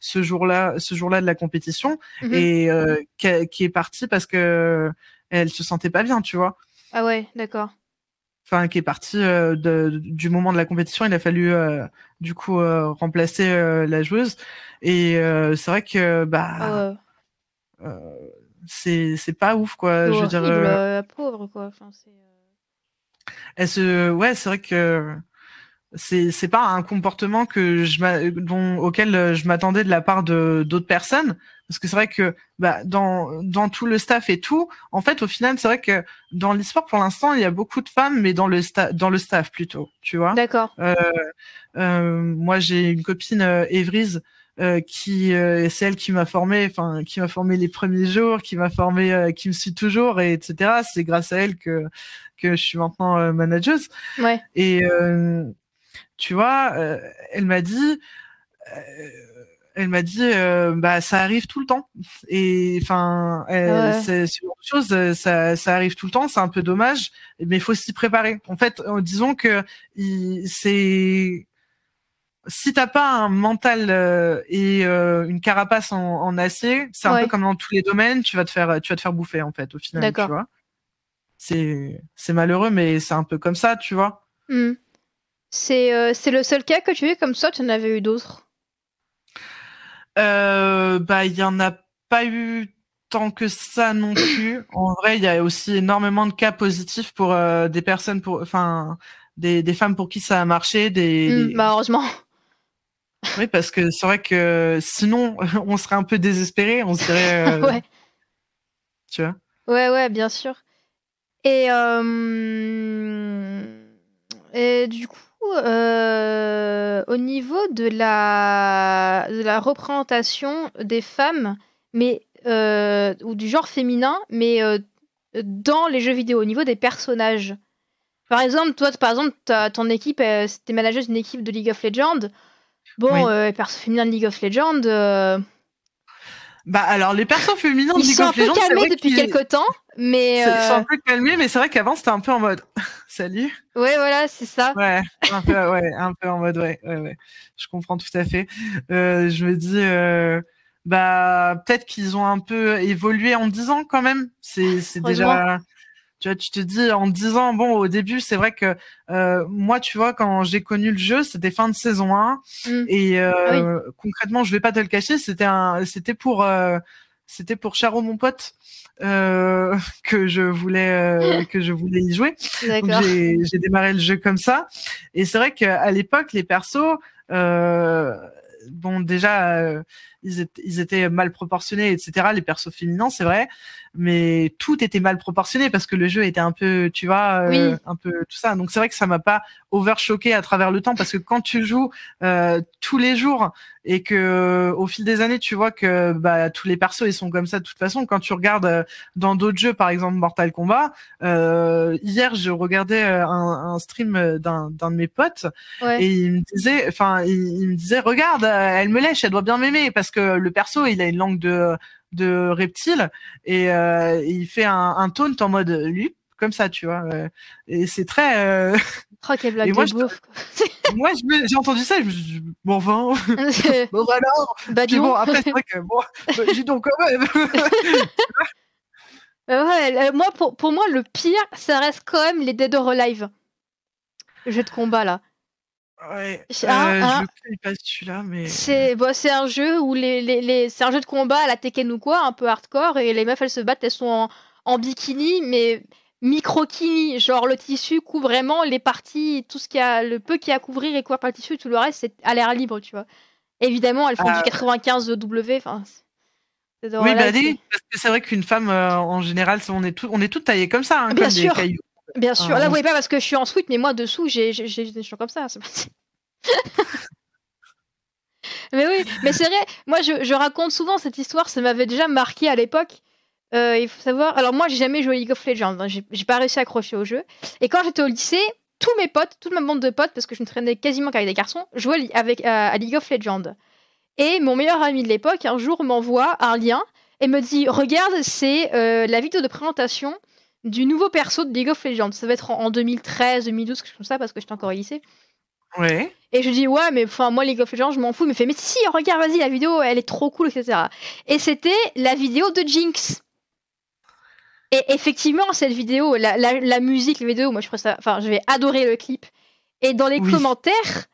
ce jour-là, ce jour-là de la compétition mhm. et qui, qui, est partie parce que elle se sentait pas bien, tu vois. Ah ouais, d'accord enfin qui est parti euh, de, du moment de la compétition. Il a fallu euh, du coup euh, remplacer la joueuse et c'est vrai que bah ah c'est c'est pas ouf quoi. je veux dire, la pauvre quoi. Enfin, elle se ouais c'est vrai que c'est c'est pas un comportement que je dont auquel je m'attendais de la part de d'autres personnes parce que c'est vrai que bah, dans, dans tout le staff et tout, en fait, au final, c'est vrai que dans l'e-sport, pour l'instant, il y a beaucoup de femmes, mais dans le, sta dans le staff plutôt, tu vois. D'accord. Euh, euh, moi, j'ai une copine, euh, Evrise, euh, qui euh, c'est elle qui m'a formé, enfin, qui m'a formé les premiers jours, qui m'a formé, euh, qui me suit toujours, et etc. C'est grâce à elle que que je suis maintenant manageuse. Ouais. Et tu vois, elle m'a dit elle m'a dit euh, bah ça arrive tout le temps. Et enfin c'est une chose ça, ça arrive tout le temps c'est un peu dommage mais il faut s'y préparer. En fait euh, disons que c'est si t'as pas un mental euh, et une carapace en, acier c'est un peu comme dans tous les domaines tu vas te faire tu vas te faire bouffer en fait au final tu vois. C'est c'est malheureux mais c'est un peu comme ça tu vois. Hmm. c'est c'est le seul cas que tu as eu comme ça tu en avais eu d'autres? Euh, bah, il y en a pas eu tant que ça non plus. En vrai, il y a aussi énormément de cas positifs pour euh, des personnes, pour, enfin, des, des, femmes pour qui ça a marché. Des, mmh, Bah heureusement. Oui, parce que c'est vrai que sinon, on serait un peu désespéré. On se dirait. Euh, ouais. Tu vois. Ouais, ouais, bien sûr. Et, euh... Et du coup, euh, au niveau de la, de la représentation des femmes, mais euh, ou du genre féminin, mais euh, dans les jeux vidéo, au niveau des personnages. Par exemple, toi, par exemple, ton équipe, t'es manager d'une équipe de League of Legends. Bon, oui. perso féminin de League of Legends. Bah alors les persos féminins de Ils sont un peu calmés depuis qu'ils- quelques temps, mais. Ils sont un peu calmés, mais c'est vrai qu'avant c'était un peu en mode salut. Ouais, voilà, c'est ça. Ouais, un peu, ouais, un peu en mode ouais, ouais, ouais. Je comprends tout à fait. Euh, je me dis, euh, bah peut-être qu'ils ont un peu évolué en 10 ans quand même. C'est, c'est déjà, tu vois, tu te dis en 10 ans, bon, au début, c'est vrai que euh, moi, tu vois, quand j'ai connu le jeu, c'était fin de saison 1 Mm. et euh, concrètement, je vais pas te le cacher, c'était un, c'était pour, euh, c'était pour Charo mon pote. Euh, que je voulais euh, que je voulais y jouer j'ai démarré le jeu comme ça. Et c'est vrai qu'à l'époque, les persos, euh, bon déjà, ils, étaient, ils étaient mal proportionnés, etc. Les persos féminins, c'est vrai, mais tout était mal proportionné parce que le jeu était un peu, tu vois, euh, un peu tout ça. Donc c'est vrai que ça m'a pas overchoqué à travers le temps parce que quand tu joues euh, tous les jours et que euh, au fil des années, tu vois que bah, tous les persos ils sont comme ça de toute façon. Quand tu regardes euh, dans d'autres jeux, par exemple Mortal Kombat, euh, hier je regardais un, un stream d'un de mes potes Ouais. et il me disait, enfin il, il me disait, regarde, elle me lèche, elle doit bien m'aimer parce que le perso il a une langue de de reptile et euh, il fait un, un taunt en mode lui comme ça, tu vois. euh, et c'est très. euh, Oh, quelle blague Et moi, de je- moi, j'ai entendu ça, je me suis dit, bon, enfin, bon, voilà. bah, dis Puis bon, après, c'est vrai que, bon, bah, dis donc quand même. Euh, ouais, euh, moi, pour, pour moi, le pire, ça reste quand même les Dead or Alive. Jeu de combat, là. Ouais, C'est euh, un- un- je le connais pas celui-là, mais. C'est bon, c'est un jeu où les, les, les- c'est un jeu de combat à la Tekken ou quoi, un peu hardcore, et les meufs elles se battent, elles sont en, en bikini, mais micro-kini, genre le tissu couvre vraiment les parties, tout ce qu'il y a, le peu qu'il y a à couvrir et couvert par le tissu, tout le reste c'est à l'air libre, tu vois. Évidemment, elles font Ah. du 95 W, enfin. c'est- c'est de Oui, bah, relais, oui, parce que c'est vrai qu'une femme, euh, en général, c'est- on est tout, on est toutes taillées comme ça, hein, Bien comme des sûr. cailloux. Bien sûr, Ah, là vous voyez pas parce que je suis en sweat, mais moi dessous j'ai des cheveux comme ça. mais oui, mais c'est vrai, moi je, je raconte souvent cette histoire, ça m'avait déjà marqué à l'époque. Euh, il faut savoir, alors moi j'ai jamais joué à League of Legends, hein, j'ai pas réussi à accrocher au jeu. Et quand j'étais au lycée, tous mes potes, toute ma bande de potes, parce que je ne traînais quasiment qu'avec des garçons, jouaient avec, à, à League of Legends. Et mon meilleur ami de l'époque, un jour, m'envoie un lien et me dit Regarde, c'est euh, la vidéo de présentation du nouveau perso de League of Legends. Ça va être en, en 2013, 2012, quelque chose comme ça, parce que j'étais encore au lycée. Ouais. Et je dis ouais mais enfin moi League of Legends je m'en fous. Il me fait mais si regarde vas-y la vidéo elle est trop cool etc. Et c'était la vidéo de Jinx. Et effectivement cette vidéo la, la, la musique la vidéo moi je ça enfin je vais adorer le clip. Et dans les Oui. commentaires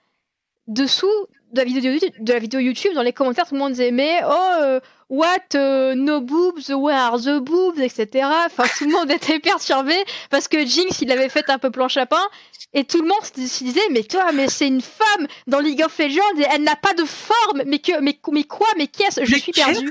dessous de la vidéo YouTube, de la vidéo YouTube dans les commentaires tout le monde disait mais oh euh, what euh, no boobs where are the boobs etc. Enfin tout le monde était perturbé parce que Jinx il avait fait un peu planche à pain et tout le monde se disait, mais toi, mais c'est une femme dans League of Legends et elle n'a pas de forme. Mais que, mais, mais quoi, mais qu'est-ce Je Mais suis vois,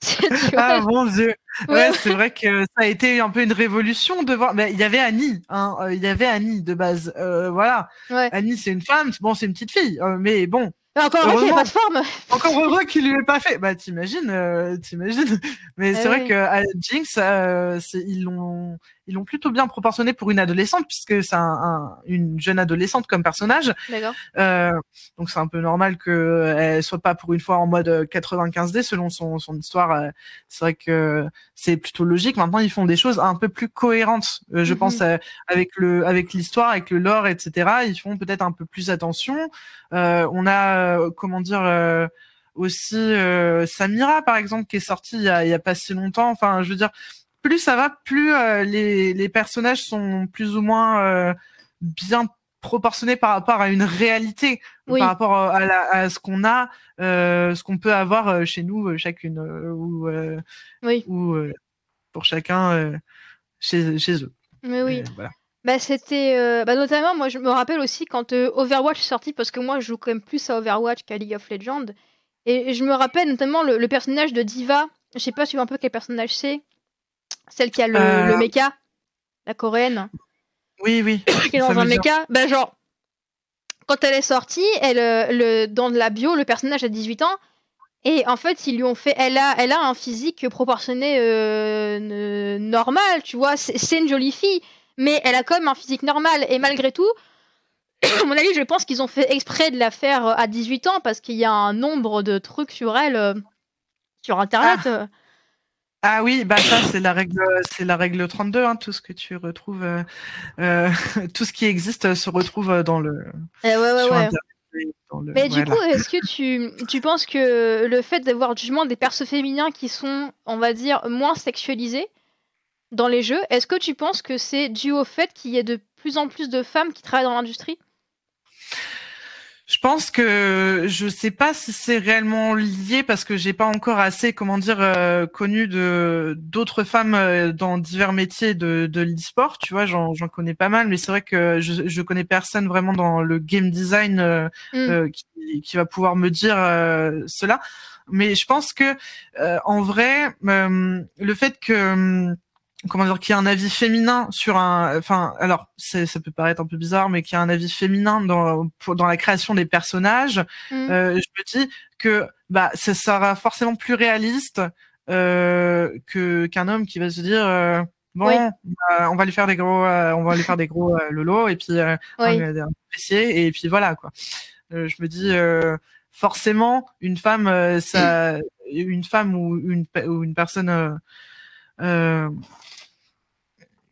Ah mon dieu. ouais. C'est vrai que ça a été un peu une révolution de voir. Mais il y avait Annie, hein. euh, Il y avait Annie de base. Euh, voilà. Ouais. Annie, c'est une femme. Bon, c'est une petite fille, euh, mais bon. Encore un qu'il pas de forme. Encore heureux qu'il lui ait pas fait. Bah, t'imagines, euh, t'imagines. Mais Ah c'est vrai que à Jinx, euh, ils l'ont, ils l'ont plutôt bien proportionné pour une adolescente puisque c'est un, un- une jeune adolescente comme personnage. D'accord. Euh, donc c'est un peu normal que elle soit pas pour une fois en mode euh, 95D selon son, son histoire. euh, c'est vrai que c'est plutôt logique. Maintenant ils font des choses un peu plus cohérentes. Euh, je Mhm. pense euh, avec le avec l'histoire, avec le lore, etc. Ils font peut-être un peu plus attention. Euh, on a euh, comment dire. euh, aussi euh, Samira par exemple qui est sortie il y a, il y a pas si longtemps enfin je veux dire plus ça va plus euh, les, les personnages sont plus ou moins euh, bien proportionné par rapport à une réalité, par rapport à, à ce qu'on a, euh, ce qu'on peut avoir chez nous chacune, ou, oui. ou pour chacun chez, chez eux. Mais oui. Bah, c'était bah, notamment, moi je me rappelle aussi quand Overwatch est sorti, parce que moi je joue quand même plus à Overwatch qu'à League of Legends. Et, je me rappelle notamment le, personnage de Diva. Je sais pas si un peu quel personnage c'est. Celle qui a le, le mecha, la coréenne. Oui, oui. qui est dans un mecha. Bah, genre, quand elle est sortie, elle, euh, le, dans la bio, le personnage a 18 ans. Et en fait, ils lui ont fait. Elle a, elle a un physique proportionné euh, normal, tu vois. C'est une jolie fille, mais elle a quand même un physique normal. Et malgré tout, à mon avis, je pense qu'ils ont fait exprès de la faire à 18 ans parce qu'il y a un nombre de trucs sur elle euh, sur Internet. Ah. Ah oui, bah ça c'est la règle, c'est la règle 32. Hein, tout ce que tu retrouves, euh, euh tout ce qui existe se retrouve dans le. Eh ouais, ouais, ouais. Mais du coup, est-ce que tu, tu penses que le fait d'avoir justement des persos féminins qui sont, on va dire, moins sexualisés dans les jeux, est-ce que tu penses que c'est dû au fait qu'il y ait de plus en plus de femmes qui travaillent dans l'industrie? Je pense que je sais pas si c'est réellement lié parce que j'ai pas encore assez, comment dire, euh, connu de d'autres femmes euh, dans divers métiers de, de l'e-sport. Tu vois, j'en connais pas mal, mais c'est vrai que je, je connais personne vraiment dans le game design euh, mm. qui, qui, va pouvoir me dire cela. Mais je pense que en vrai, le fait que comment dire, qui a un avis féminin sur un, enfin, alors ça peut paraître un peu bizarre, mais qui a un avis féminin dans dans la création des personnages, mmh. euh, je me dis que bah ça sera forcément plus réaliste euh, que qu'un homme qui va se dire euh, bon, bah, on va lui faire des gros, euh, on va lui faire des gros lolos et puis euh, oui. apprécier et puis voilà quoi. je me dis forcément une femme, ça, une femme ou une ou une personne euh,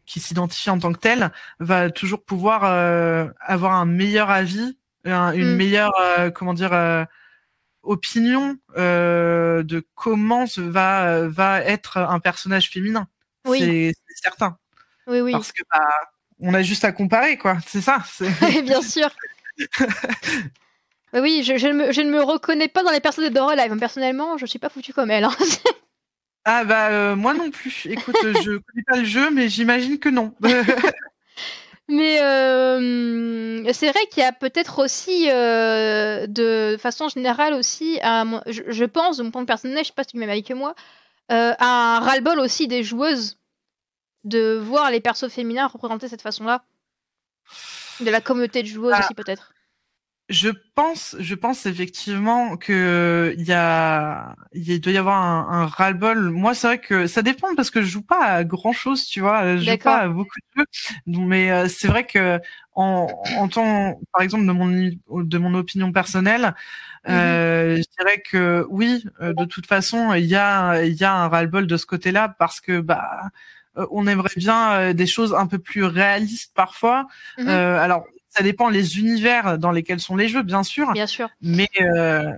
qui s'identifie en tant que tel va toujours pouvoir euh, avoir un meilleur avis, une mm. meilleure euh, comment dire euh, opinion de comment va va être un personnage féminin. Oui. C'est certain. Oui, oui. Parce que bah, on a juste à comparer, quoi. C'est ça. Bien sûr. oui, je, je, ne me, je, ne me, reconnais pas dans les personnages de Live. Personnellement, je suis pas foutu comme elle. Hein. Ah bah euh, moi non plus. Écoute, euh, je connais pas le jeu, mais j'imagine que non. mais euh, c'est vrai qu'il y a peut-être aussi, de façon générale aussi, je, pense, de mon point de personnel, je sais pas si tu m'aimes avec moi, un ras-le-bol aussi des joueuses de voir les persos féminins représentés de cette façon-là. De la communauté de joueuses ah. aussi peut-être. Je pense, je pense effectivement que il y a, il doit y avoir un, un ras-le-bol. Moi, c'est vrai que ça dépend parce que je joue pas à grand chose, tu vois. Je joue pas à beaucoup de jeux, mais euh, c'est vrai que en, en tant, par exemple, de mon de mon opinion personnelle, euh, je dirais que oui, euh, de toute façon, il y a, il y a un ras-le-bol de ce côté-là parce que bah on aimerait bien des choses un peu plus réalistes parfois. Mmh alors ça dépend les univers dans lesquels sont les jeux, bien sûr. Bien sûr. Mais euh,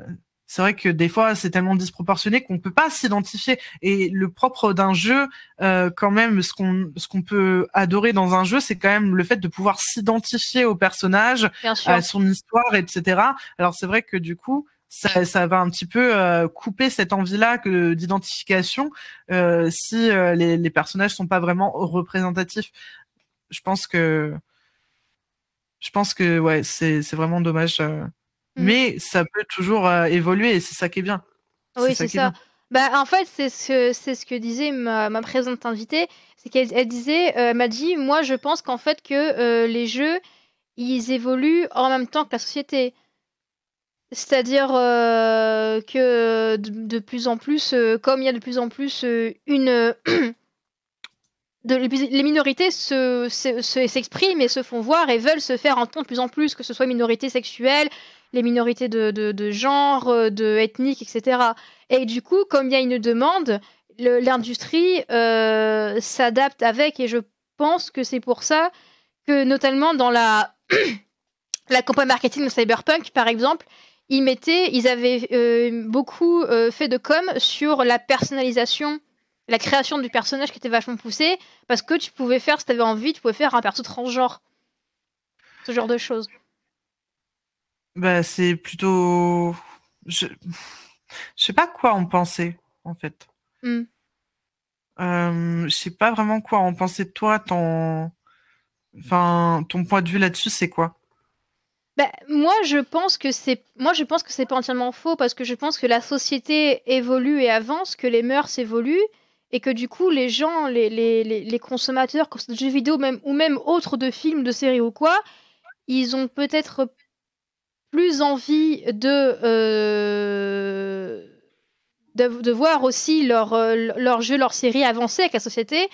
c'est vrai que des fois, c'est tellement disproportionné qu'on peut pas s'identifier. Et le propre d'un jeu, euh, quand même, ce qu'on ce qu'on peut adorer dans un jeu, c'est quand même le fait de pouvoir s'identifier au personnage, à son histoire, etc. Alors c'est vrai que du coup, ça, ça va un petit peu euh, couper cette envie-là que d'identification euh, si euh, les, les personnages sont pas vraiment représentatifs. Je pense que je pense que ouais, c'est vraiment dommage. Euh. Mmh. Mais ça peut toujours euh, évoluer et c'est ça qui est bien. Oui, c'est ça. Bah, en fait, c'est ce, ce que disait ma, ma présente invitée. C'est qu'elle elle disait, euh, m'a dit, moi, je pense qu'en fait, que les jeux, ils évoluent en même temps que la société. C'est-à-dire que de, de, plus en plus, comme il y a de plus en plus une les minorités s'expriment se, et se font voir et veulent se faire entendre de plus en plus, que ce soit minorités sexuelles, les minorités de, genre, euh, de ethnique, etc. Et du coup, comme il y a une demande, l'industrie euh, s'adapte avec, et je pense que c'est pour ça que, notamment dans la, la campagne marketing de Cyberpunk, par exemple, ils mettaient, ils avaient euh, beaucoup fait de com sur la personnalisation la création du personnage qui était vachement poussée parce que tu pouvais faire, si tu avais envie, tu pouvais faire un perso transgenre. ce genre de choses Bah, c'est plutôt. Je... je sais pas quoi en penser, en fait. Hmm. Euh, je sais pas vraiment quoi en penser de toi. Ton, enfin, ton point de vue là-dessus, c'est quoi? Bah, moi, je pense que c'est, moi, je pense que c'est pas entièrement faux parce que je pense que la société évolue et avance, que les mœurs évoluent et que du coup, les gens, les, les, les, consommateurs de jeux vidéo même, ou même autres de films, de séries ou quoi, ils ont peut-être plus envie de, euh, de, voir aussi leur, euh, leur jeu, leur série avancer avec la société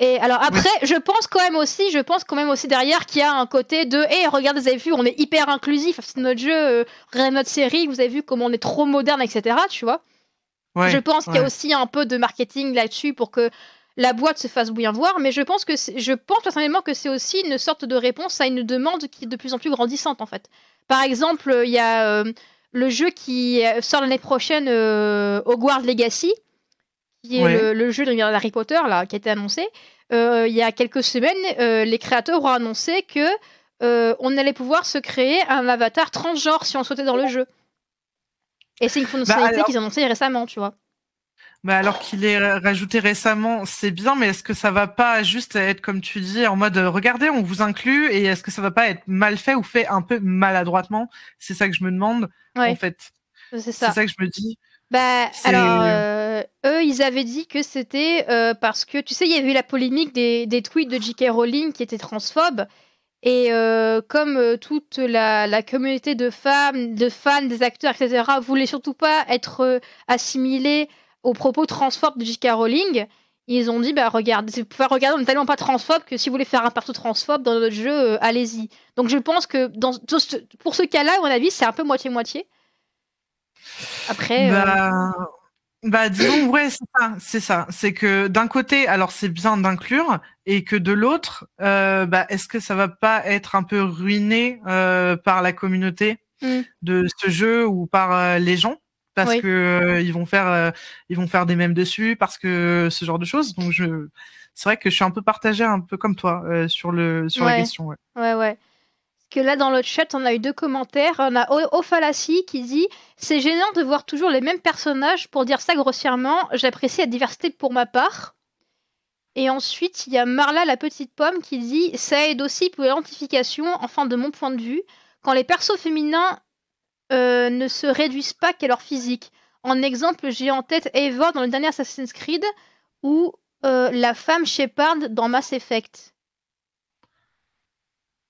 et alors après, je pense quand même aussi, je pense quand même aussi derrière qu'il y a un côté de, hé, regardez, vous avez vu, on est hyper inclusif, c'est notre jeu, euh, notre série, vous avez vu comment on est trop moderne, etc. Tu vois. Je pense qu'il y a aussi un peu de marketing là-dessus pour que la boîte se fasse bien voir, mais je pense que je pense personnellement que c'est aussi une sorte de réponse à une demande qui est de plus en plus grandissante en fait. Par exemple, il y a euh, le jeu qui sort l'année prochaine, euh, Hogwarts Legacy qui est le, jeu de Harry Potter là, qui a été annoncé, euh, il y a quelques semaines, euh, les créateurs ont annoncé que euh, on allait pouvoir se créer un avatar transgenre si on souhaitait dans le jeu. Et c'est une bah, fonctionnalité qu'ils ont annoncé récemment, tu vois. Bah alors qu'il est rajouté récemment, c'est bien, mais est-ce que ça va pas juste être comme tu dis en mode regardez, on vous inclut et est-ce que ça va pas être mal fait ou fait un peu maladroitement? C'est ça que je me demande en fait. C'est ça. ça. que je me dis. Bah, alors, euh, eux, ils avaient dit que c'était euh, parce que, tu sais, il y avait eu la polémique des, des tweets de J.K. Rowling qui étaient transphobes. Et euh, comme toute la, communauté de femmes, de fans, des acteurs, etc., voulait surtout pas être assimilés aux propos transphobes de J.K. Rowling, ils ont dit, bah regardez, regarder, on n'est tellement pas transphobe que si vous voulez faire un perso transphobe dans notre jeu, allez-y. Donc je pense que pour ce cas-là, à mon avis, c'est un peu moitié-moitié. Après. Euh, bah, disons, ouais, c'est ça. C'est ça. C'est que d'un côté, alors c'est bien d'inclure, et que de l'autre, euh, bah, est-ce que ça va pas être un peu ruiné euh, par la communauté mm. de ce jeu ou par les gens? Parce que ils vont faire ils vont faire des mèmes dessus parce que ce genre de choses donc je c'est vrai que je suis un peu partagé un peu comme toi sur le sur la question ouais ouais, ouais que là dans le chat on a eu deux commentaires. On a Ophalassi qui dit c'est gênant de voir toujours les mêmes personnages. Pour dire ça grossièrement, j'apprécie la diversité pour ma part. Et ensuite il y a Marla la petite pomme qui dit ça aide aussi pour l'identification. Enfin de mon point de vue, quand les persos féminins euh, ne se réduisent pas qu'à leur physique. En exemple, j'ai en tête Eva dans le dernier Assassin's Creed ou euh, la femme Shepard dans Mass Effect.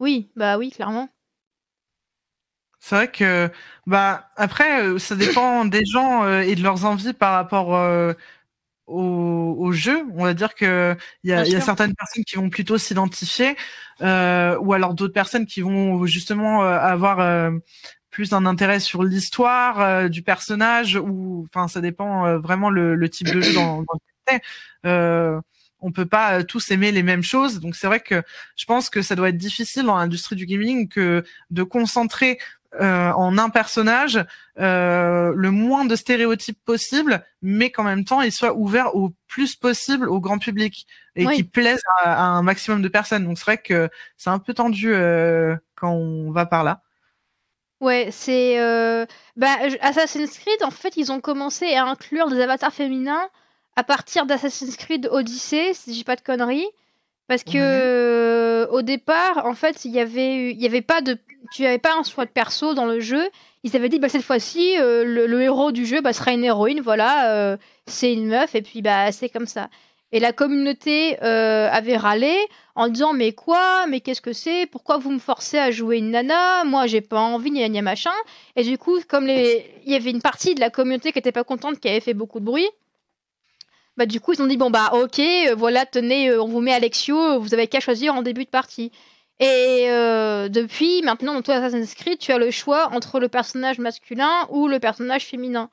Oui, bah oui, clairement. C'est vrai que bah après euh, ça dépend des gens euh, et de leurs envies par rapport euh, au, jeu. On va dire que il y a, certaines personnes qui vont plutôt s'identifier ou alors d'autres personnes qui vont justement avoir plus un intérêt sur l'histoire du personnage ou enfin ça dépend vraiment le, type de jeu dans, dans le on peut pas euh, tous aimer les mêmes choses. Donc c'est vrai que je pense que ça doit être difficile dans l'industrie du gaming que de concentrer euh, en un personnage euh, le moins de stéréotypes possible, mais qu'en même temps il soit ouvert au plus possible au grand public et qui plaise à, un maximum de personnes. Donc c'est vrai que c'est un peu tendu quand on va par là. Ouais, c'est bah, Assassin's Creed. En fait, ils ont commencé à inclure des avatars féminins à partir d'Assassin's Creed Odyssey, si j'ai pas de conneries. Parce que euh, au départ, en fait, il y avait, il y avait pas de, tu avais pas un choix de perso dans le jeu. Ils avaient dit, bah cette fois-ci, euh, le, héros du jeu, bah, sera une héroïne, voilà, euh, c'est une meuf, et puis bah c'est comme ça. Et la communauté avait râlé en disant, mais quoi, mais qu'est-ce que c'est, pourquoi vous me forcez à jouer une nana, moi j'ai pas envie, ni a machin. Et du coup, comme les, il y avait une partie de la communauté qui était pas contente, qui avait fait beaucoup de bruit. Bah, du coup, ils ont dit bon, bah, ok, euh, voilà, tenez, euh, on vous met Alexio, vous avez qu'à choisir en début de partie. Et euh, depuis, maintenant, dans tout Assassin's Creed, tu as le choix entre le personnage masculin ou le personnage féminin.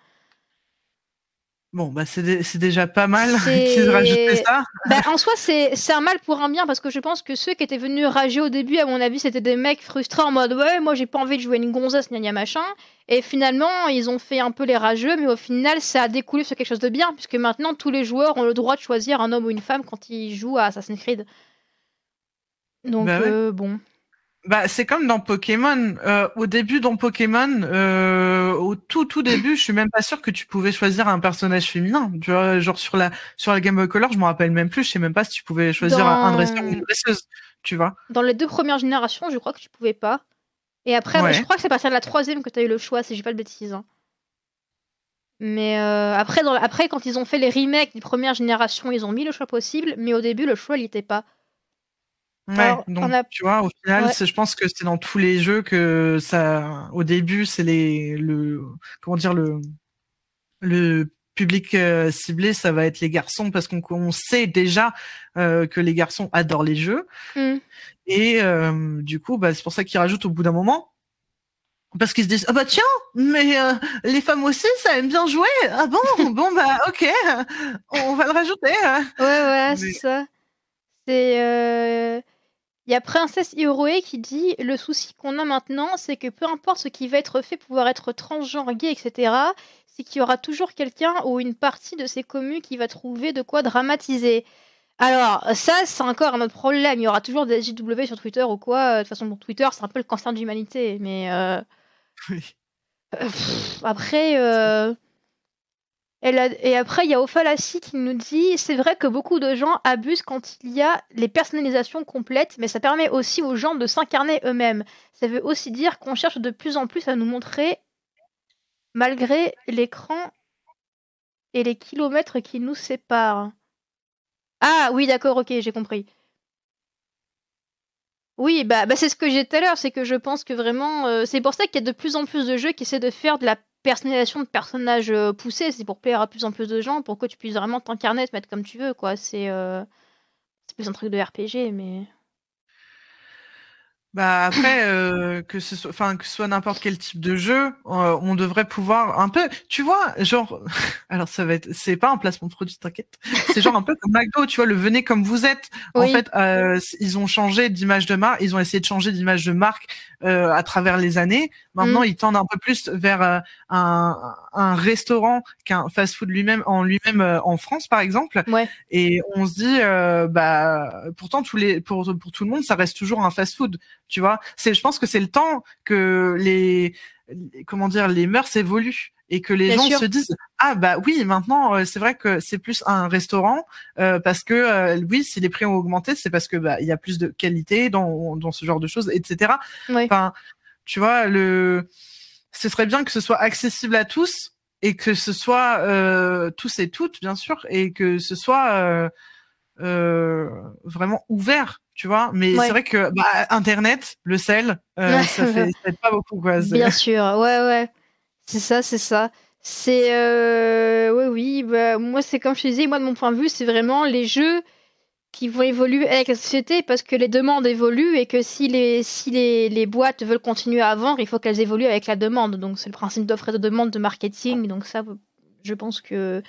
Bon, bah c'est déjà pas mal qu'ils rajoutent ça. Bah, en soi, c'est un mal pour un bien parce que je pense que ceux qui étaient venus rager au début, à mon avis, c'était des mecs frustrés en mode ouais, moi j'ai pas envie de jouer une gonzesse, gna machin. Et finalement, ils ont fait un peu les rageux, mais au final, ça a découlé sur quelque chose de bien puisque maintenant tous les joueurs ont le droit de choisir un homme ou une femme quand ils jouent à Assassin's Creed. Donc, bah euh, bon. Bah, c'est comme dans Pokémon. Euh, au début, dans Pokémon, euh, au tout tout début, je suis même pas sûr que tu pouvais choisir un personnage féminin. Tu vois, genre sur la sur la Game Boy Color, je me rappelle même plus. Je sais même pas si tu pouvais choisir un dresseur ou une dresseuse. Tu vois. Dans les deux premières générations, je crois que tu pouvais pas. Et après, je crois que c'est à partir de la troisième que tu as eu le choix, si j'ai pas de bêtises. Hein. Mais euh, après, dans, après, quand ils ont fait les remakes des premières générations, ils ont mis le choix possible, mais au début, le choix, il était pas. Ouais, donc tu vois, au final, je pense que c'est dans tous les jeux que ça. Au début, c'est les le comment dire le le public euh, ciblé, ça va être les garçons parce qu'on sait déjà euh, que les garçons adorent les jeux. Mmh. Et euh, du coup, bah, c'est pour ça qu'ils rajoutent au bout d'un moment. Parce qu'ils se disent ah bah tiens mais les femmes aussi ça aime bien jouer ah bon? Bon bah ok on va le rajouter ouais ouais c'est ça c'est il y a Princesse Hiroe qui dit Le souci qu'on a maintenant, c'est que peu importe ce qui va être fait pour pouvoir être transgenre, gay, etc., c'est qu'il y aura toujours quelqu'un ou une partie de ces communes qui va trouver de quoi dramatiser. Alors, ça, c'est encore un autre problème. Il y aura toujours des JW sur Twitter ou quoi. De toute façon, Twitter, c'est un peu le cancer de l'humanité. Mais. Euh, oui. Euh, après. Euh, et après, il y a Ophalassi qui nous dit c'est vrai que beaucoup de gens abusent quand il y a les personnalisations complètes, mais ça permet aussi aux gens de s'incarner eux-mêmes. Ça veut aussi dire qu'on cherche de plus en plus à nous montrer, malgré l'écran et les kilomètres qui nous séparent. Ah oui, d'accord, ok, j'ai compris. Oui, bah, bah c'est ce que j'ai tout à l'heure, c'est que je pense que vraiment, euh, c'est pour ça qu'il y a de plus en plus de jeux qui essaient de faire de la personnalisation de personnages euh, poussés, c'est pour plaire à plus en plus de gens, pour que tu puisses vraiment t'incarner, te mettre comme tu veux, quoi. C'est euh, plus un truc de RPG, mais. Bah après euh, que ce soit enfin que ce soit n'importe quel type de jeu, euh, on devrait pouvoir un peu, tu vois, genre alors ça va être c'est pas un placement de produit t'inquiète. C'est genre un peu comme McDo, tu vois, le venez comme vous êtes. En fait, euh, ils ont changé d'image de marque, ils ont essayé de changer d'image de marque à travers les années. Maintenant, mm. ils tendent un peu plus vers un, un restaurant qu'un fast-food lui-même en lui-même en France par exemple. Ouais. Et on se dit bah pourtant tous les pour pour tout le monde, ça reste toujours un fast-food tu vois. C'est, je pense que c'est le temps que les, comment dire, les mœurs évoluent et que les gens se disent ah bah oui maintenant euh, c'est vrai que c'est plus un restaurant euh, parce que euh, oui si les prix ont augmenté c'est parce que bah il y a plus de qualité dans dans ce genre de choses etc. Enfin tu vois le ce serait bien que ce soit accessible à tous et que ce soit tous et toutes bien sûr et que ce soit vraiment ouvert tu vois. Mais c'est vrai que bah, Internet, le sel, euh, ça fait, pas beaucoup. Quoi. Bien sûr, ouais, ouais. C'est ça, c'est ça. C'est. Euh... Oui, oui. Bah, moi, c'est comme je te disais, moi, de mon point de vue, c'est vraiment les jeux qui vont évoluer avec la société parce que les demandes évoluent et que si les, si les, les boîtes veulent continuer à vendre, il faut qu'elles évoluent avec la demande. Donc, c'est le principe d'offre et de demande de marketing. Donc, ça, je pense que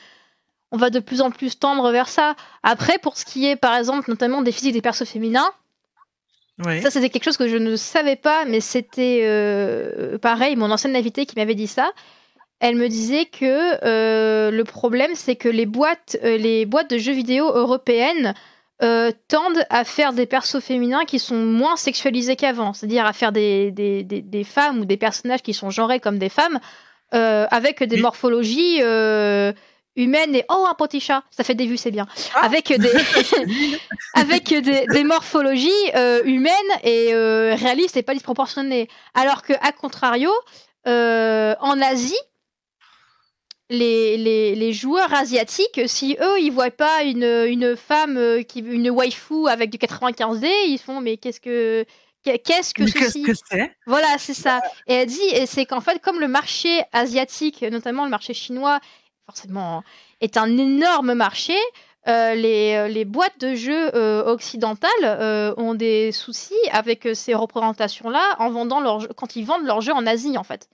on va de plus en plus tendre vers ça. Après, pour ce qui est, par exemple, notamment des physiques des persos féminins, ça c'était quelque chose que je ne savais pas, mais c'était euh, pareil, mon ancienne invitée qui m'avait dit ça. Elle me disait que euh, le problème, c'est que les boîtes, euh, les boîtes de jeux vidéo européennes tendent à faire des persos féminins qui sont moins sexualisés qu'avant, c'est-à-dire à faire des, des, femmes ou des personnages qui sont genrés comme des femmes, avec des morphologies humaine et oh un petit chat, ça fait des vues, c'est bien. Ah. Avec des avec des, morphologies euh, humaines et euh, réalistes et pas disproportionnées. Alors que à contrario, euh, en Asie, les, les, joueurs asiatiques, si eux ils voient pas une, une femme qui une waifu avec du 95D, ils font mais qu'est-ce que Qu'est-ce que ceci Voilà, c'est ça. Et elle dit, et c'est qu'en fait, comme le marché asiatique, notamment le marché chinois, forcément, est un énorme marché. Euh, les, euh, les, boîtes de jeux euh, occidentales ont des soucis avec ces représentations-là en vendant quand ils vendent leurs jeux en Asie, en fait.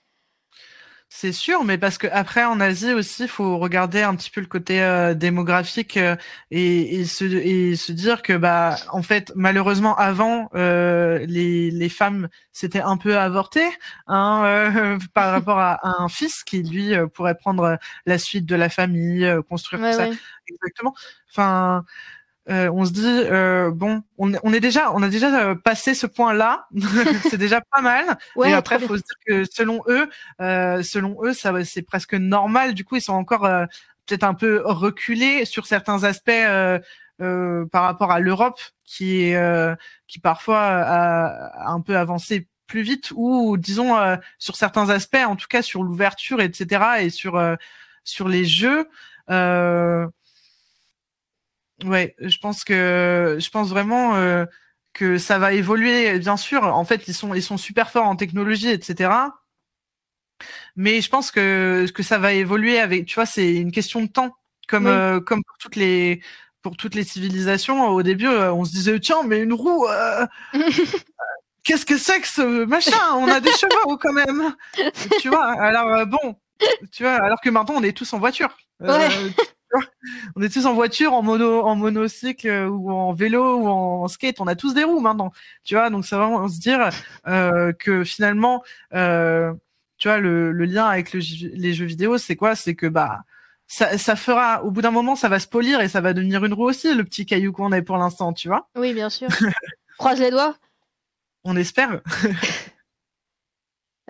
C'est sûr, mais parce que après en Asie aussi, il faut regarder un petit peu le côté euh, démographique euh, et, et, se, et se dire que bah en fait malheureusement avant euh, les, les femmes c'était un peu avorté hein, par rapport à, un fils qui lui pourrait prendre la suite de la famille, construire tout ça exactement. Enfin euh, on se dit euh, bon, on, on, est déjà, on a déjà euh, passé ce point-là, c'est déjà pas mal. Ouais, et après, faut se dire que selon eux, euh, selon eux, ça c'est presque normal. Du coup, ils sont encore euh, peut-être un peu reculés sur certains aspects euh, par rapport à l'Europe, qui est qui parfois a, a, un peu avancé plus vite, ou disons sur certains aspects, en tout cas sur l'ouverture, etc. et sur sur les jeux. Euh, Ouais, je pense que je pense vraiment euh, que ça va évoluer. Bien sûr, en fait, ils sont ils sont super forts en technologie, etc. Mais je pense que que ça va évoluer avec. Tu vois, c'est une question de temps, comme Oui. euh, comme pour toutes les pour toutes les civilisations. Au début, euh, on se disait tiens, mais une roue. euh, Qu'est-ce que c'est que ce machin? On a des chevaux quand même, tu vois. Alors bon, tu vois, alors que maintenant on est tous en voiture. Ouais. On est tous en voiture, en mono, en monocycle euh, ou en vélo ou en skate. On a tous des roues maintenant, tu vois. Donc c'est vraiment se dire euh, que finalement, euh, tu vois, le, le lien avec le les jeux vidéo, c'est quoi? C'est que bah ça, ça fera, au bout d'un moment, ça va se polir et ça va devenir une roue aussi, le petit caillou qu'on a pour l'instant, tu vois? Oui, bien sûr. Croise les doigts. On espère.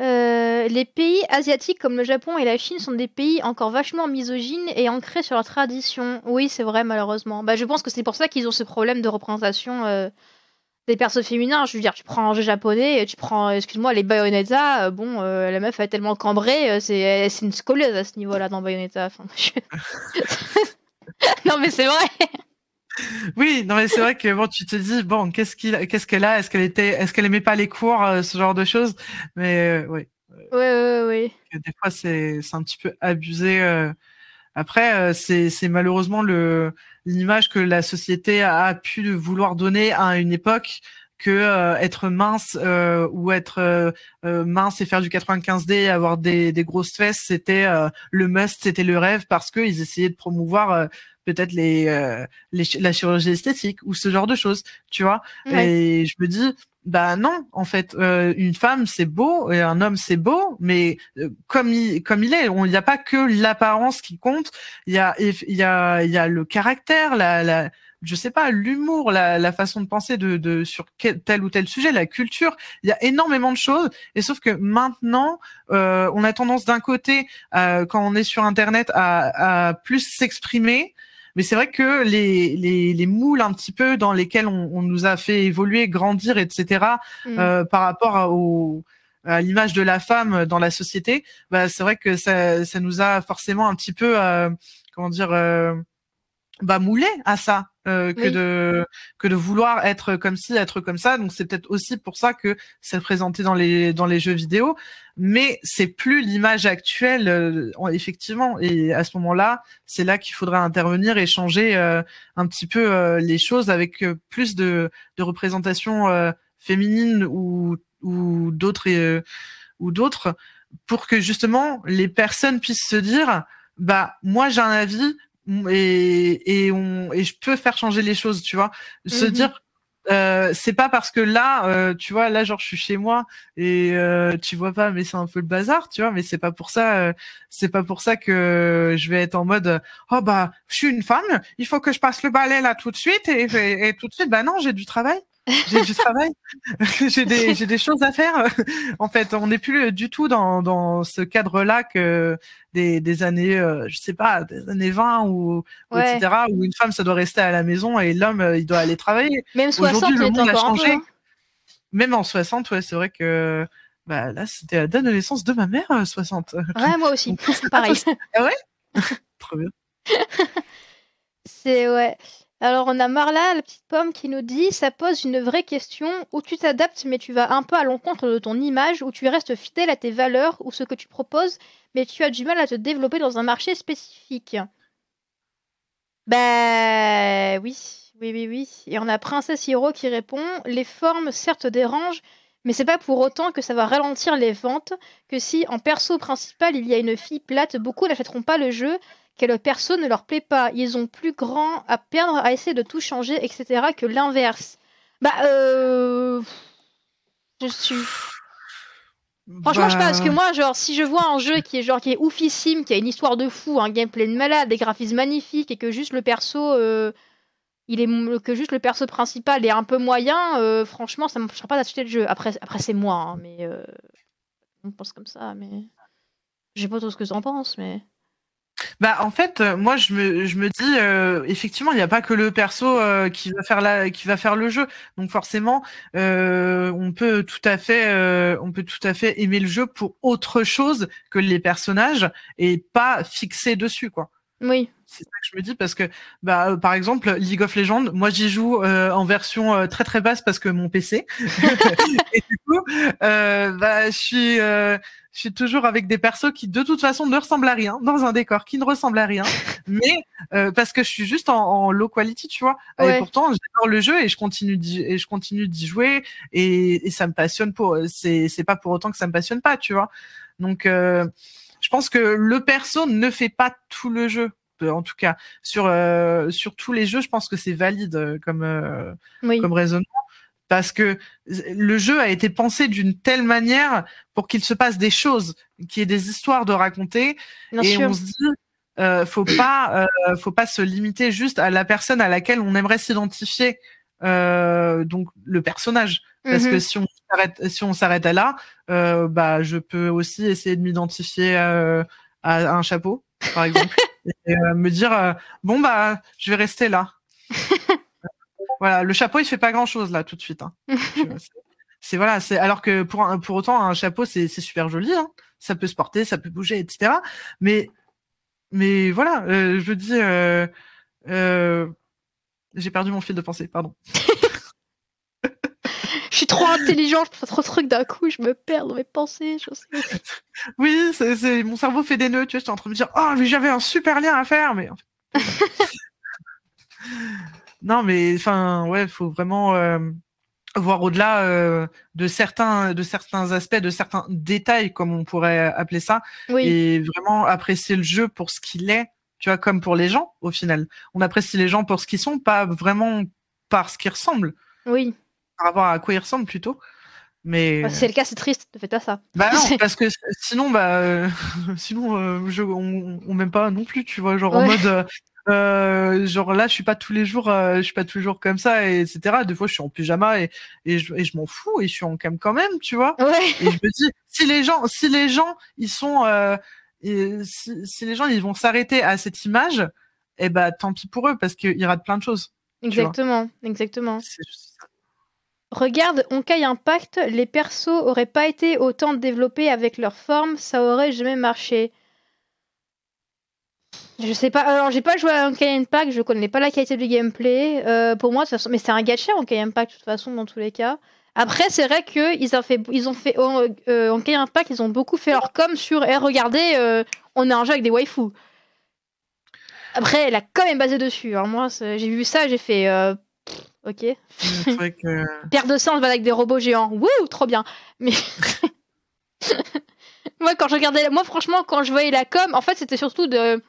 Euh, les pays asiatiques comme le Japon et la Chine sont des pays encore vachement misogynes et ancrés sur leur tradition. Oui, c'est vrai, malheureusement. Bah, je pense que c'est pour ça qu'ils ont ce problème de représentation euh, des persos féminins. Je veux dire, tu prends un jeu japonais, et tu prends, excuse-moi, les Bayonetta, euh, bon, euh, la meuf est tellement cambrée, euh, c'est une scolieuse à ce niveau-là dans Bayonetta. Enfin, non, mais c'est vrai. Oui, non mais c'est vrai que bon, tu te dis bon, qu'est-ce qu'il, qu'est-ce qu'elle a? Est-ce qu'elle était, est-ce qu'elle aimait pas les cours, euh, ce genre de choses? Mais euh, oui, ouais, ouais. que des fois c'est, c'est un petit peu abusé. euh. Après, euh, c'est, c'est malheureusement le l'image que la société a pu vouloir donner à une époque que euh, être mince euh, ou être euh, mince et faire du 95D et avoir des, des grosses fesses, c'était euh, le must, c'était le rêve parce que ils essayaient de promouvoir euh, peut-être les, euh, les la chirurgie esthétique ou ce genre de choses, tu vois? Ouais. Et je me dis, bah non, en fait, euh, une femme c'est beau et un homme c'est beau, mais euh, comme il comme il est, il n'y a pas que l'apparence qui compte. Il y a il y a il y a le caractère, la la je sais pas l'humour, la, la façon de penser de, de sur quel, tel ou tel sujet, la culture. Il y a énormément de choses. Et sauf que maintenant, euh, on a tendance d'un côté, euh, quand on est sur Internet, à, à plus s'exprimer. Mais c'est vrai que les, les, les moules un petit peu dans lesquels on, on nous a fait évoluer, grandir, etc., Mm. euh, par rapport à, au, à l'image de la femme dans la société, bah, c'est vrai que ça, ça nous a forcément un petit peu, euh, comment dire, euh, bah, moulé à ça. Euh, que Oui. de que de vouloir être comme ci être comme ça. Donc c'est peut-être aussi pour ça que c'est présenté dans les dans les jeux vidéo. Mais c'est plus l'image actuelle euh, en- effectivement. Et à ce moment-là c'est là qu'il faudra intervenir et changer euh, un petit peu euh, les choses avec euh, plus de de représentation euh, féminine ou ou d'autres euh, ou d'autres pour que justement les personnes puissent se dire bah moi j'ai un avis et et on et je peux faire changer les choses tu vois se Mhm. dire euh, c'est pas parce que là euh, tu vois là genre je suis chez moi et euh, tu vois pas mais c'est un peu le bazar tu vois mais c'est pas pour ça euh, c'est pas pour ça que je vais être en mode oh bah je suis une femme il faut que je passe le balai là tout de suite et, et, et tout de suite bah non j'ai du travail j'ai du travail j'ai des choses à faire en fait on n'est plus du tout dans dans ce cadre là que des des années euh, je sais pas des années 20 ou, Ouais. etc où une femme ça doit rester à la maison et l'homme euh, il doit aller travailler Même 60, Aujourd'hui, le monde a peu. changé. hein. même en 60 ouais c'est vrai que bah là c'était la date de naissance de ma mère euh, 60 Ouais, moi aussi. Donc, c'est Pareil. trop bien C'est ouais. Alors on a Marla, la petite pomme, qui nous dit ça pose une vraie question où tu t'adaptes mais tu vas un peu à l'encontre de ton image, où tu restes fidèle à tes valeurs ou ce que tu proposes, mais tu as du mal à te développer dans un marché spécifique. Bah oui, oui, oui, oui. Et on a Princesse Hiro qui répond les formes certes dérangent, mais c'est pas pour autant que ça va ralentir les ventes. Que si en perso principal il y a une fille plate, beaucoup n'achèteront pas le jeu que le perso ne leur plaît pas. Ils ont plus grand à perdre à essayer de tout changer, etc. que l'inverse. Bah, euh... Je suis... Franchement, je sais pas, parce que Bah, moi, genre, si je vois un jeu qui est genre qui est oufissime, qui a une histoire de fou, un gameplay de malade, des graphismes magnifiques, et que juste le perso, euh, il est que juste le perso principal est un peu moyen, euh, franchement, ça ne m'empêchera pas d'acheter le jeu. Après, après c'est moi, hein, mais euh, on pense comme ça, mais je sais pas tout ce que tu en penses, mais. Bah en fait, euh, moi je me, je me dis effectivement il n'y a pas que le perso qui va faire la, qui va faire le jeu. Donc forcément, on peut tout à fait, on peut tout à fait aimer le jeu pour autre chose que les personnages et pas fixer dessus quoi. Oui. C'est ça que je me dis parce que, bah, euh, par exemple, League of Legends, moi j'y joue euh, en version euh, très très basse parce que mon PC. et du coup, bah, je suis, je suis toujours avec des persos qui de toute façon ne ressemblent à rien, dans un décor qui ne ressemble à rien, mais parce que je suis juste en, low quality, tu vois. Et pourtant, j'adore le jeu et je continue d'y, et je continue d'y jouer et, et ça me passionne pour. C'est, c'est pas pour autant que ça me passionne pas, tu vois. Donc je pense que le perso ne fait pas tout le jeu. Euh, en tout cas, sur, euh, sur tous les jeux, je pense que c'est valide euh, comme, comme raisonnement. Parce que le jeu a été pensé d'une telle manière pour qu'il se passe des choses, qu'il y ait des histoires de raconter. et on se dit, faut pas, faut pas se limiter juste à la personne à laquelle on aimerait s'identifier. Donc le personnage. Parce que mhm. si on s'arrête, si on s'arrête à là, bah je peux aussi essayer de m'identifier à un chapeau, par exemple. et euh, me dire euh, bon bah je vais rester là. voilà, le chapeau il fait pas grand chose là tout de suite. Hein. c'est voilà, c'est alors que pour pour autant un chapeau c'est super joli, hein. ça peut se porter, ça peut bouger, etc. Mais mais voilà, euh, je dis j'ai perdu mon fil de pensée, pardon. je suis trop intelligente, je fais trop de trucs d'un coup, je me perds dans mes pensées. Je sais. Oui, c'est, mon cerveau fait des nœuds, tu vois, j'étais en train de me dire, oh, mais j'avais un super lien à faire, mais non, mais enfin, ouais, il faut vraiment euh, voir au-delà euh, de certains, de certains aspects, de certains détails, comme on pourrait appeler ça, et vraiment apprécier le jeu pour ce qu'il est. Tu vois, comme pour les gens, au final. On apprécie les gens pour ce qu'ils sont, pas vraiment par ce qu'ils ressemblent. Oui par rapport à quoi il ressemble plutôt. Mais bah, si c'est le cas, c'est triste. Ne faites pas ça. Bah non, parce que sinon, bah, euh, sinon, euh, je, on, on m'aime pas non plus, tu vois, genre en mode. Euh, genre là je suis pas tous les jours je suis pas tous les jours comme ça et etc des fois je suis en pyjama et, et je, et je m'en fous et je suis en cam quand même tu vois et je me dis si les gens si les gens ils sont et si, si, les gens ils vont s'arrêter à cette image eh bah tant pis pour eux parce qu'ils ratent plein de choses exactement exactement Regarde Honkai Impact, les persos auraient pas été autant développés avec leur forme, ça aurait jamais marché. Je sais pas, alors j'ai pas joué à Honkai Impact, je connais pas la qualité du gameplay. Euh, pour moi, mais c'est un gacha Honkai Impact de toute façon, dans tous les cas. Après, c'est vrai qu'ils ont fait, ils ont fait euh, Honkai Impact, ils ont beaucoup fait leur com sur eh, regardez, euh, on a un jeu avec des waifus. Après, elle a quand même basé dessus. Hein. Moi, j'ai vu ça, j'ai fait ok. que... Père de sang, va avec des robots géants. Wouh, trop bien. Mais moi, quand je regardais, moi franchement, quand je voyais la com, en fait, c'était surtout de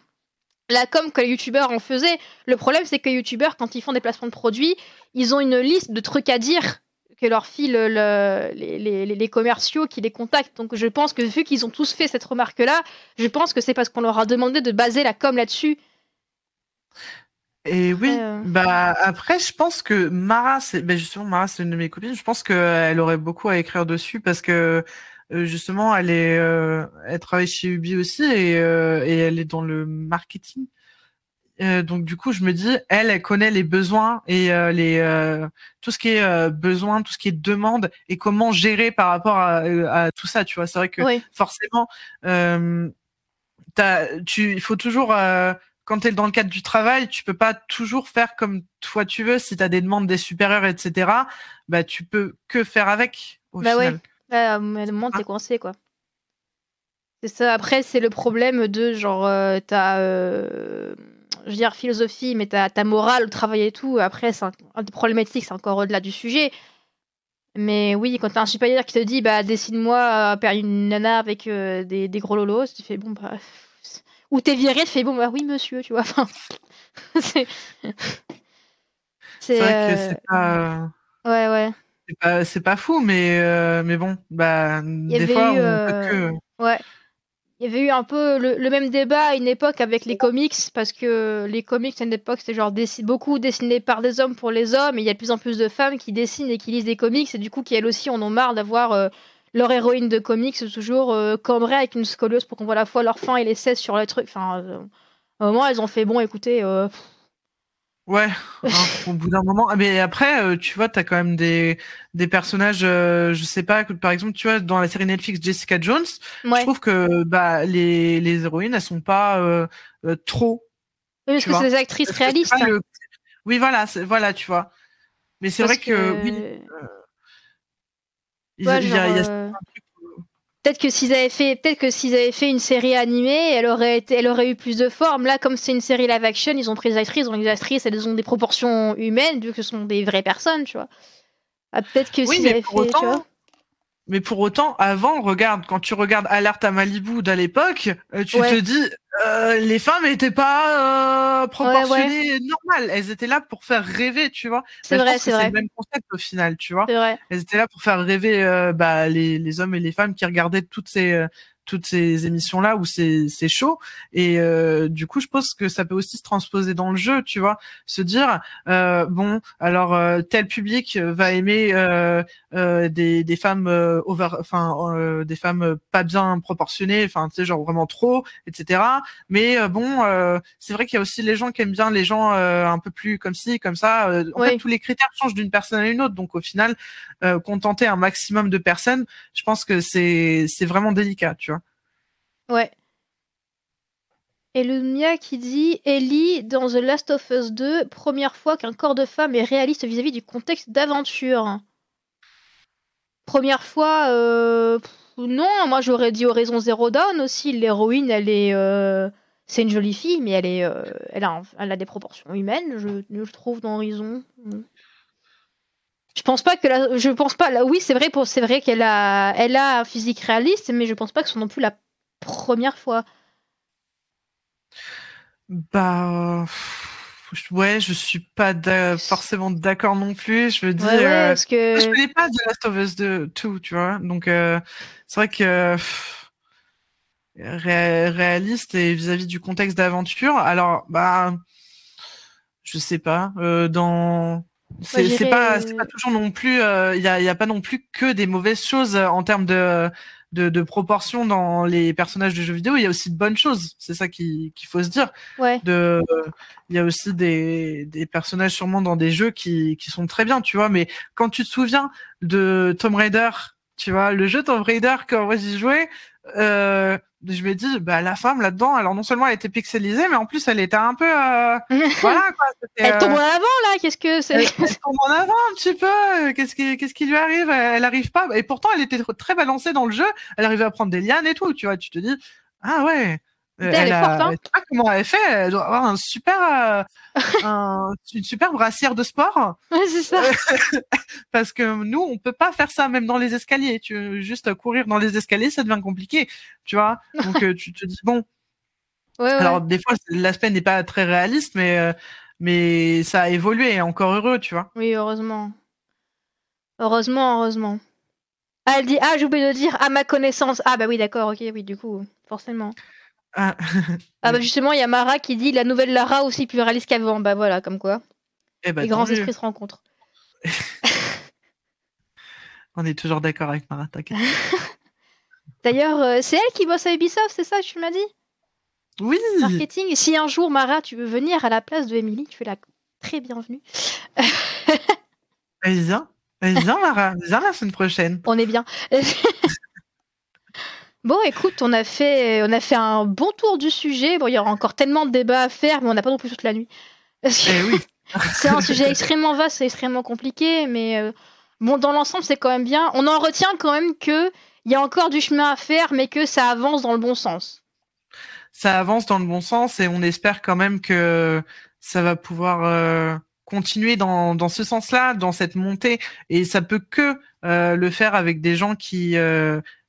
la com que les youtubeurs en faisaient. Le problème, c'est que les youtubeurs, quand ils font des placements de produits, ils ont une liste de trucs à dire que leur file le, les, les, les, commerciaux qui les contactent. Donc je pense que vu qu'ils ont tous fait cette remarque-là, je pense que c'est parce qu'on leur a demandé de baser la com là-dessus. Et oui, euh, bah après, je pense que Mara, c'est ben justement Mara, c'est une de mes copines. Je pense qu'elle aurait beaucoup à écrire dessus parce que euh, justement, elle est, euh, elle travaille chez Ubi aussi et, et elle est dans le marketing. Donc du coup, je me dis, elle, elle connaît les besoins et les tout ce qui est besoin, tout ce qui est demande et comment gérer par rapport à, à tout ça. Tu vois, c'est vrai que forcément, tu, il faut toujours quand tu es dans le cadre du travail, tu peux pas toujours faire comme toi tu veux. Si tu as des demandes des supérieurs, etc., bah, tu peux que faire avec. Au bah final. ouais, bah, à un moment, t'es ah. coincé, quoi. C'est ça. Après, c'est le problème de genre, euh, ta, euh, je veux dire, philosophie, mais ta, ta morale, le travail et tout. Après, c'est un, des problématiques, c'est encore au-delà du sujet. Mais oui, quand t'as un supérieur qui te dit, bah, dessine-moi euh, une nana avec euh, des, des, gros lolos, tu fais, bon, bah, ou t'es viré, tu fais bon bah oui monsieur, tu vois. Enfin, c'est c'est vrai que euh, c'est pas. Ouais ouais. C'est pas, fou, mais euh, mais bon, bah des fois on peut euh, que. Ouais. Il y avait eu un peu le, même débat à une époque avec les comics, parce que les comics à une époque c'était genre beaucoup dessinés par des hommes pour les hommes, et il y a de plus en plus de femmes qui dessinent et qui lisent des comics, et du coup qui elles aussi en ont marre d'avoir euh, leur héroïne de comics toujours euh, cambrée avec une scoliose pour qu'on voit la fois leur fin et les 16 sur le truc. Enfin, euh, au moment elles ont fait bon, écoutez. Euh, Ouais, hein, au bout d'un moment. Ah, mais après, euh, tu vois, tu as quand même des, des personnages, euh, je sais pas, par exemple, tu vois, dans la série Netflix Jessica Jones, je trouve que bah, les, les héroïnes, elles sont pas euh, trop. Oui, parce que c'est des actrices réalistes. Hein. Oui, voilà, voilà, tu vois. Mais c'est vrai que, oui. Il y a, y a Peut-être que s'ils avaient fait, peut-être que s'ils avaient fait une série animée, elle aurait été, elle aurait eu plus de forme. Là, comme c'est une série live action, ils ont pris des actrices, ils ont des actrices, elles ont des proportions humaines vu que ce sont des vraies personnes, tu vois. Ah, peut-être que s'ils avaient fait, tu vois. Mais pour autant, avant, regarde, quand tu regardes Alerte à Malibu d'à l'époque, euh, tu te dis, euh, les femmes n'étaient pas euh, proportionnées normales. Elles étaient là pour faire rêver, tu vois. C'est vrai, c'est vrai. C'est le même concept au final, tu vois. Vrai. Elles étaient là pour faire rêver euh, bah, les, les hommes et les femmes qui regardaient toutes ces euh, toutes ces émissions là où c'est c'est chaud. Et euh, du coup je pense que ça peut aussi se transposer dans le jeu tu vois. Se dire euh, bon alors euh, tel public va aimer euh, euh, des des femmes over enfin des femmes pas bien proportionnées enfin tu sais genre vraiment trop etc mais bon c'est vrai qu'il y a aussi les gens qui aiment bien les gens un peu plus comme ci comme ça. En fait tous les critères changent d'une personne à une autre. Donc au final contenter un maximum de personnes je pense que c'est c'est vraiment délicat tu vois Ouais. Et Lumia qui dit Ellie dans The Last of Us 2, première fois qu'un corps de femme est réaliste vis-à-vis du contexte d'aventure. Première fois, euh, non, moi j'aurais dit Horizon Zero Dawn aussi. L'héroïne, elle est, euh, c'est une jolie fille, mais elle est, euh, elle a, des proportions humaines, je, trouve dans Horizon. Je pense pas que la, je pense pas. Là, oui, c'est vrai, c'est vrai qu'elle a, elle a un physique réaliste, mais je pense pas que ce soit non plus la première fois Bah. Ouais, je suis pas forcément d'accord non plus. Je veux dire, euh, que... je connais pas The Last of Us 2, tout, tu vois. Donc, euh, c'est vrai que réaliste et vis-à-vis du contexte d'aventure. Alors, bah, je sais pas. Euh, dans c'est pas, pas toujours non plus. Il y a, y, a, pas non plus que des mauvaises choses en termes de de, de proportion dans les personnages de jeux vidéo, il y a aussi de bonnes choses. C'est ça qu'il faut se dire. Ouais. De, il y a aussi des, des personnages sûrement dans des jeux qui, qui sont très bien, tu vois. Mais quand tu te souviens de Tomb Raider, tu vois, le jeu Tomb Raider quand moi j'y jouais, euh, je me dis, bah, la femme là-dedans, alors non seulement elle était pixelisée, mais en plus elle était un peu. Euh, voilà, quoi. Elle tombe en euh, avant, là, qu'est-ce que c'est elle, tombe en avant un petit peu, qu'est-ce qui, qu'est-ce qui lui arrive? Elle arrive pas. Et pourtant, elle était très balancée dans le jeu, elle arrivait à prendre des lianes et tout, tu vois, tu te dis, ah ouais. Elle, elle, est forte, hein. sais pas comment elle fait? Elle doit avoir un super, euh, un, une super brassière de sport. Ouais, c'est ça. Parce que nous, on peut pas faire ça, même dans les escaliers. Tu juste courir dans les escaliers, ça devient compliqué, tu vois? Donc euh, tu te dis bon. Ouais, Alors des fois, l'aspect n'est pas très réaliste, mais euh, mais ça a évolué. Encore heureux, tu vois? Oui, heureusement. Heureusement, heureusement. Ah, elle dit ah, j'ai oublié de dire à ma connaissance. Ah bah oui, d'accord, ok, oui, du coup, forcément. Ah. ah bah justement, il y a Mara qui dit la nouvelle Lara aussi plus réaliste qu'avant. Bah voilà, comme quoi. Eh bah, Les grands esprits se rencontrent. On est toujours d'accord avec Mara, t'inquiète. D'ailleurs, euh, c'est elle qui bosse à Ubisoft, c'est ça, tu m'as dit? Oui Marketing. Si un jour, Mara, tu veux venir à la place de Emily, tu es la très bienvenue. Allez, viens. viens, Mara. Viens la semaine prochaine. On est bien. Bon, écoute, on a fait, on a fait un bon tour du sujet. Bon, il y aura encore tellement de débats à faire, mais on n'a pas non plus toute la nuit. Eh oui. c'est un sujet extrêmement vaste, c'est extrêmement compliqué, mais euh, bon, dans l'ensemble, c'est quand même bien. On en retient quand même que il y a encore du chemin à faire, mais que ça avance dans le bon sens. Ça avance dans le bon sens et on espère quand même que ça va pouvoir euh, continuer dans, dans ce sens-là, dans cette montée. Et ça peut que euh, le faire avec des gens qui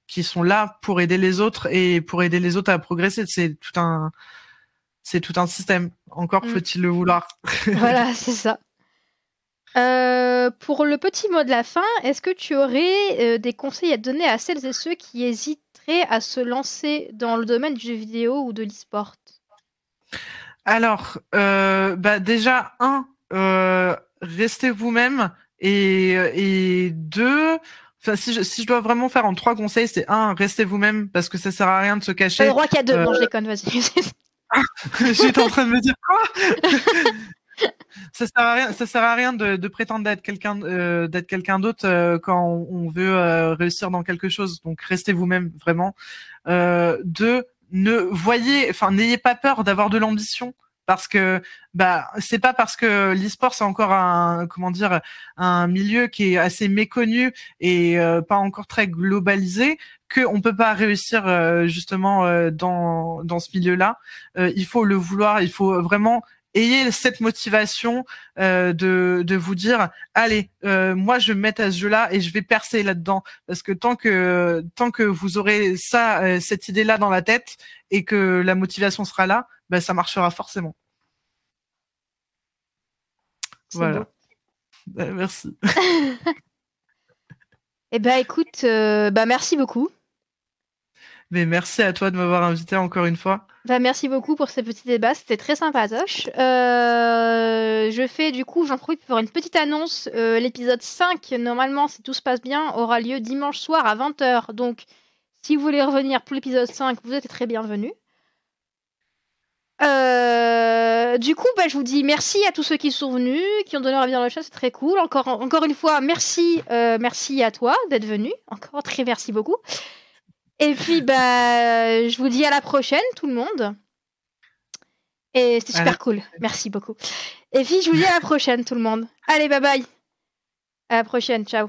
qui sont là pour aider les autres et pour aider les autres à progresser. C'est tout un, c'est tout un système. Encore mm. faut-il le vouloir. voilà, c'est ça. Euh, pour le petit mot de la fin, est-ce que tu aurais euh, des conseils à donner à celles et ceux qui hésiteraient à se lancer dans le domaine du jeu vidéo ou de l'e-sport? Alors, bah déjà, un, restez vous-même et, et deux, si je, si je dois vraiment faire en trois conseils, c'est un, restez vous-même parce que ça sert à rien de se cacher. Le roi qui a deux, non, je déconne, vas-y. J'étais en train de me dire quoi ça sert à rien, ça sert à rien de, de prétendre d'être quelqu'un euh, d'être quelqu'un d'autre euh, quand on, veut euh, réussir dans quelque chose. Donc restez vous-même vraiment. Euh, deux, ne voyez, enfin n'ayez pas peur d'avoir de l'ambition parce que bah c'est pas parce que l'e-sport c'est encore un comment dire un milieu qui est assez méconnu et pas encore très globalisé que on peut pas réussir justement dans dans ce milieu-là. il faut le vouloir, il faut vraiment ayez cette motivation euh, de, de vous dire allez euh, moi je vais me mettre à ce jeu-là et je vais percer là-dedans parce que tant que tant que vous aurez ça euh, cette idée là dans la tête et que la motivation sera là ben ça marchera forcément voilà ben, merci eh ben écoute bah merci beaucoup mais merci à toi de m'avoir invité encore une fois. Bah, merci beaucoup pour ce petit débat, c'était très sympatoche. Euh, je fais du coup, j'en profite pour une petite annonce. Euh, l'épisode 5, normalement, si tout se passe bien, aura lieu dimanche soir à 20h. Donc, si vous voulez revenir pour l'épisode 5, vous êtes très bienvenus. Euh, du coup, bah, je vous dis merci à tous ceux qui sont venus, qui ont donné leur vie dans le chat, c'est très cool. Encore, encore une fois, merci, merci à toi d'être venu. Encore très merci beaucoup. Et puis, bah, je vous dis à la prochaine, tout le monde. Et c'était super cool. Merci beaucoup. Et puis, je vous dis à la prochaine, tout le monde. Allez, bye bye. À la prochaine. Ciao.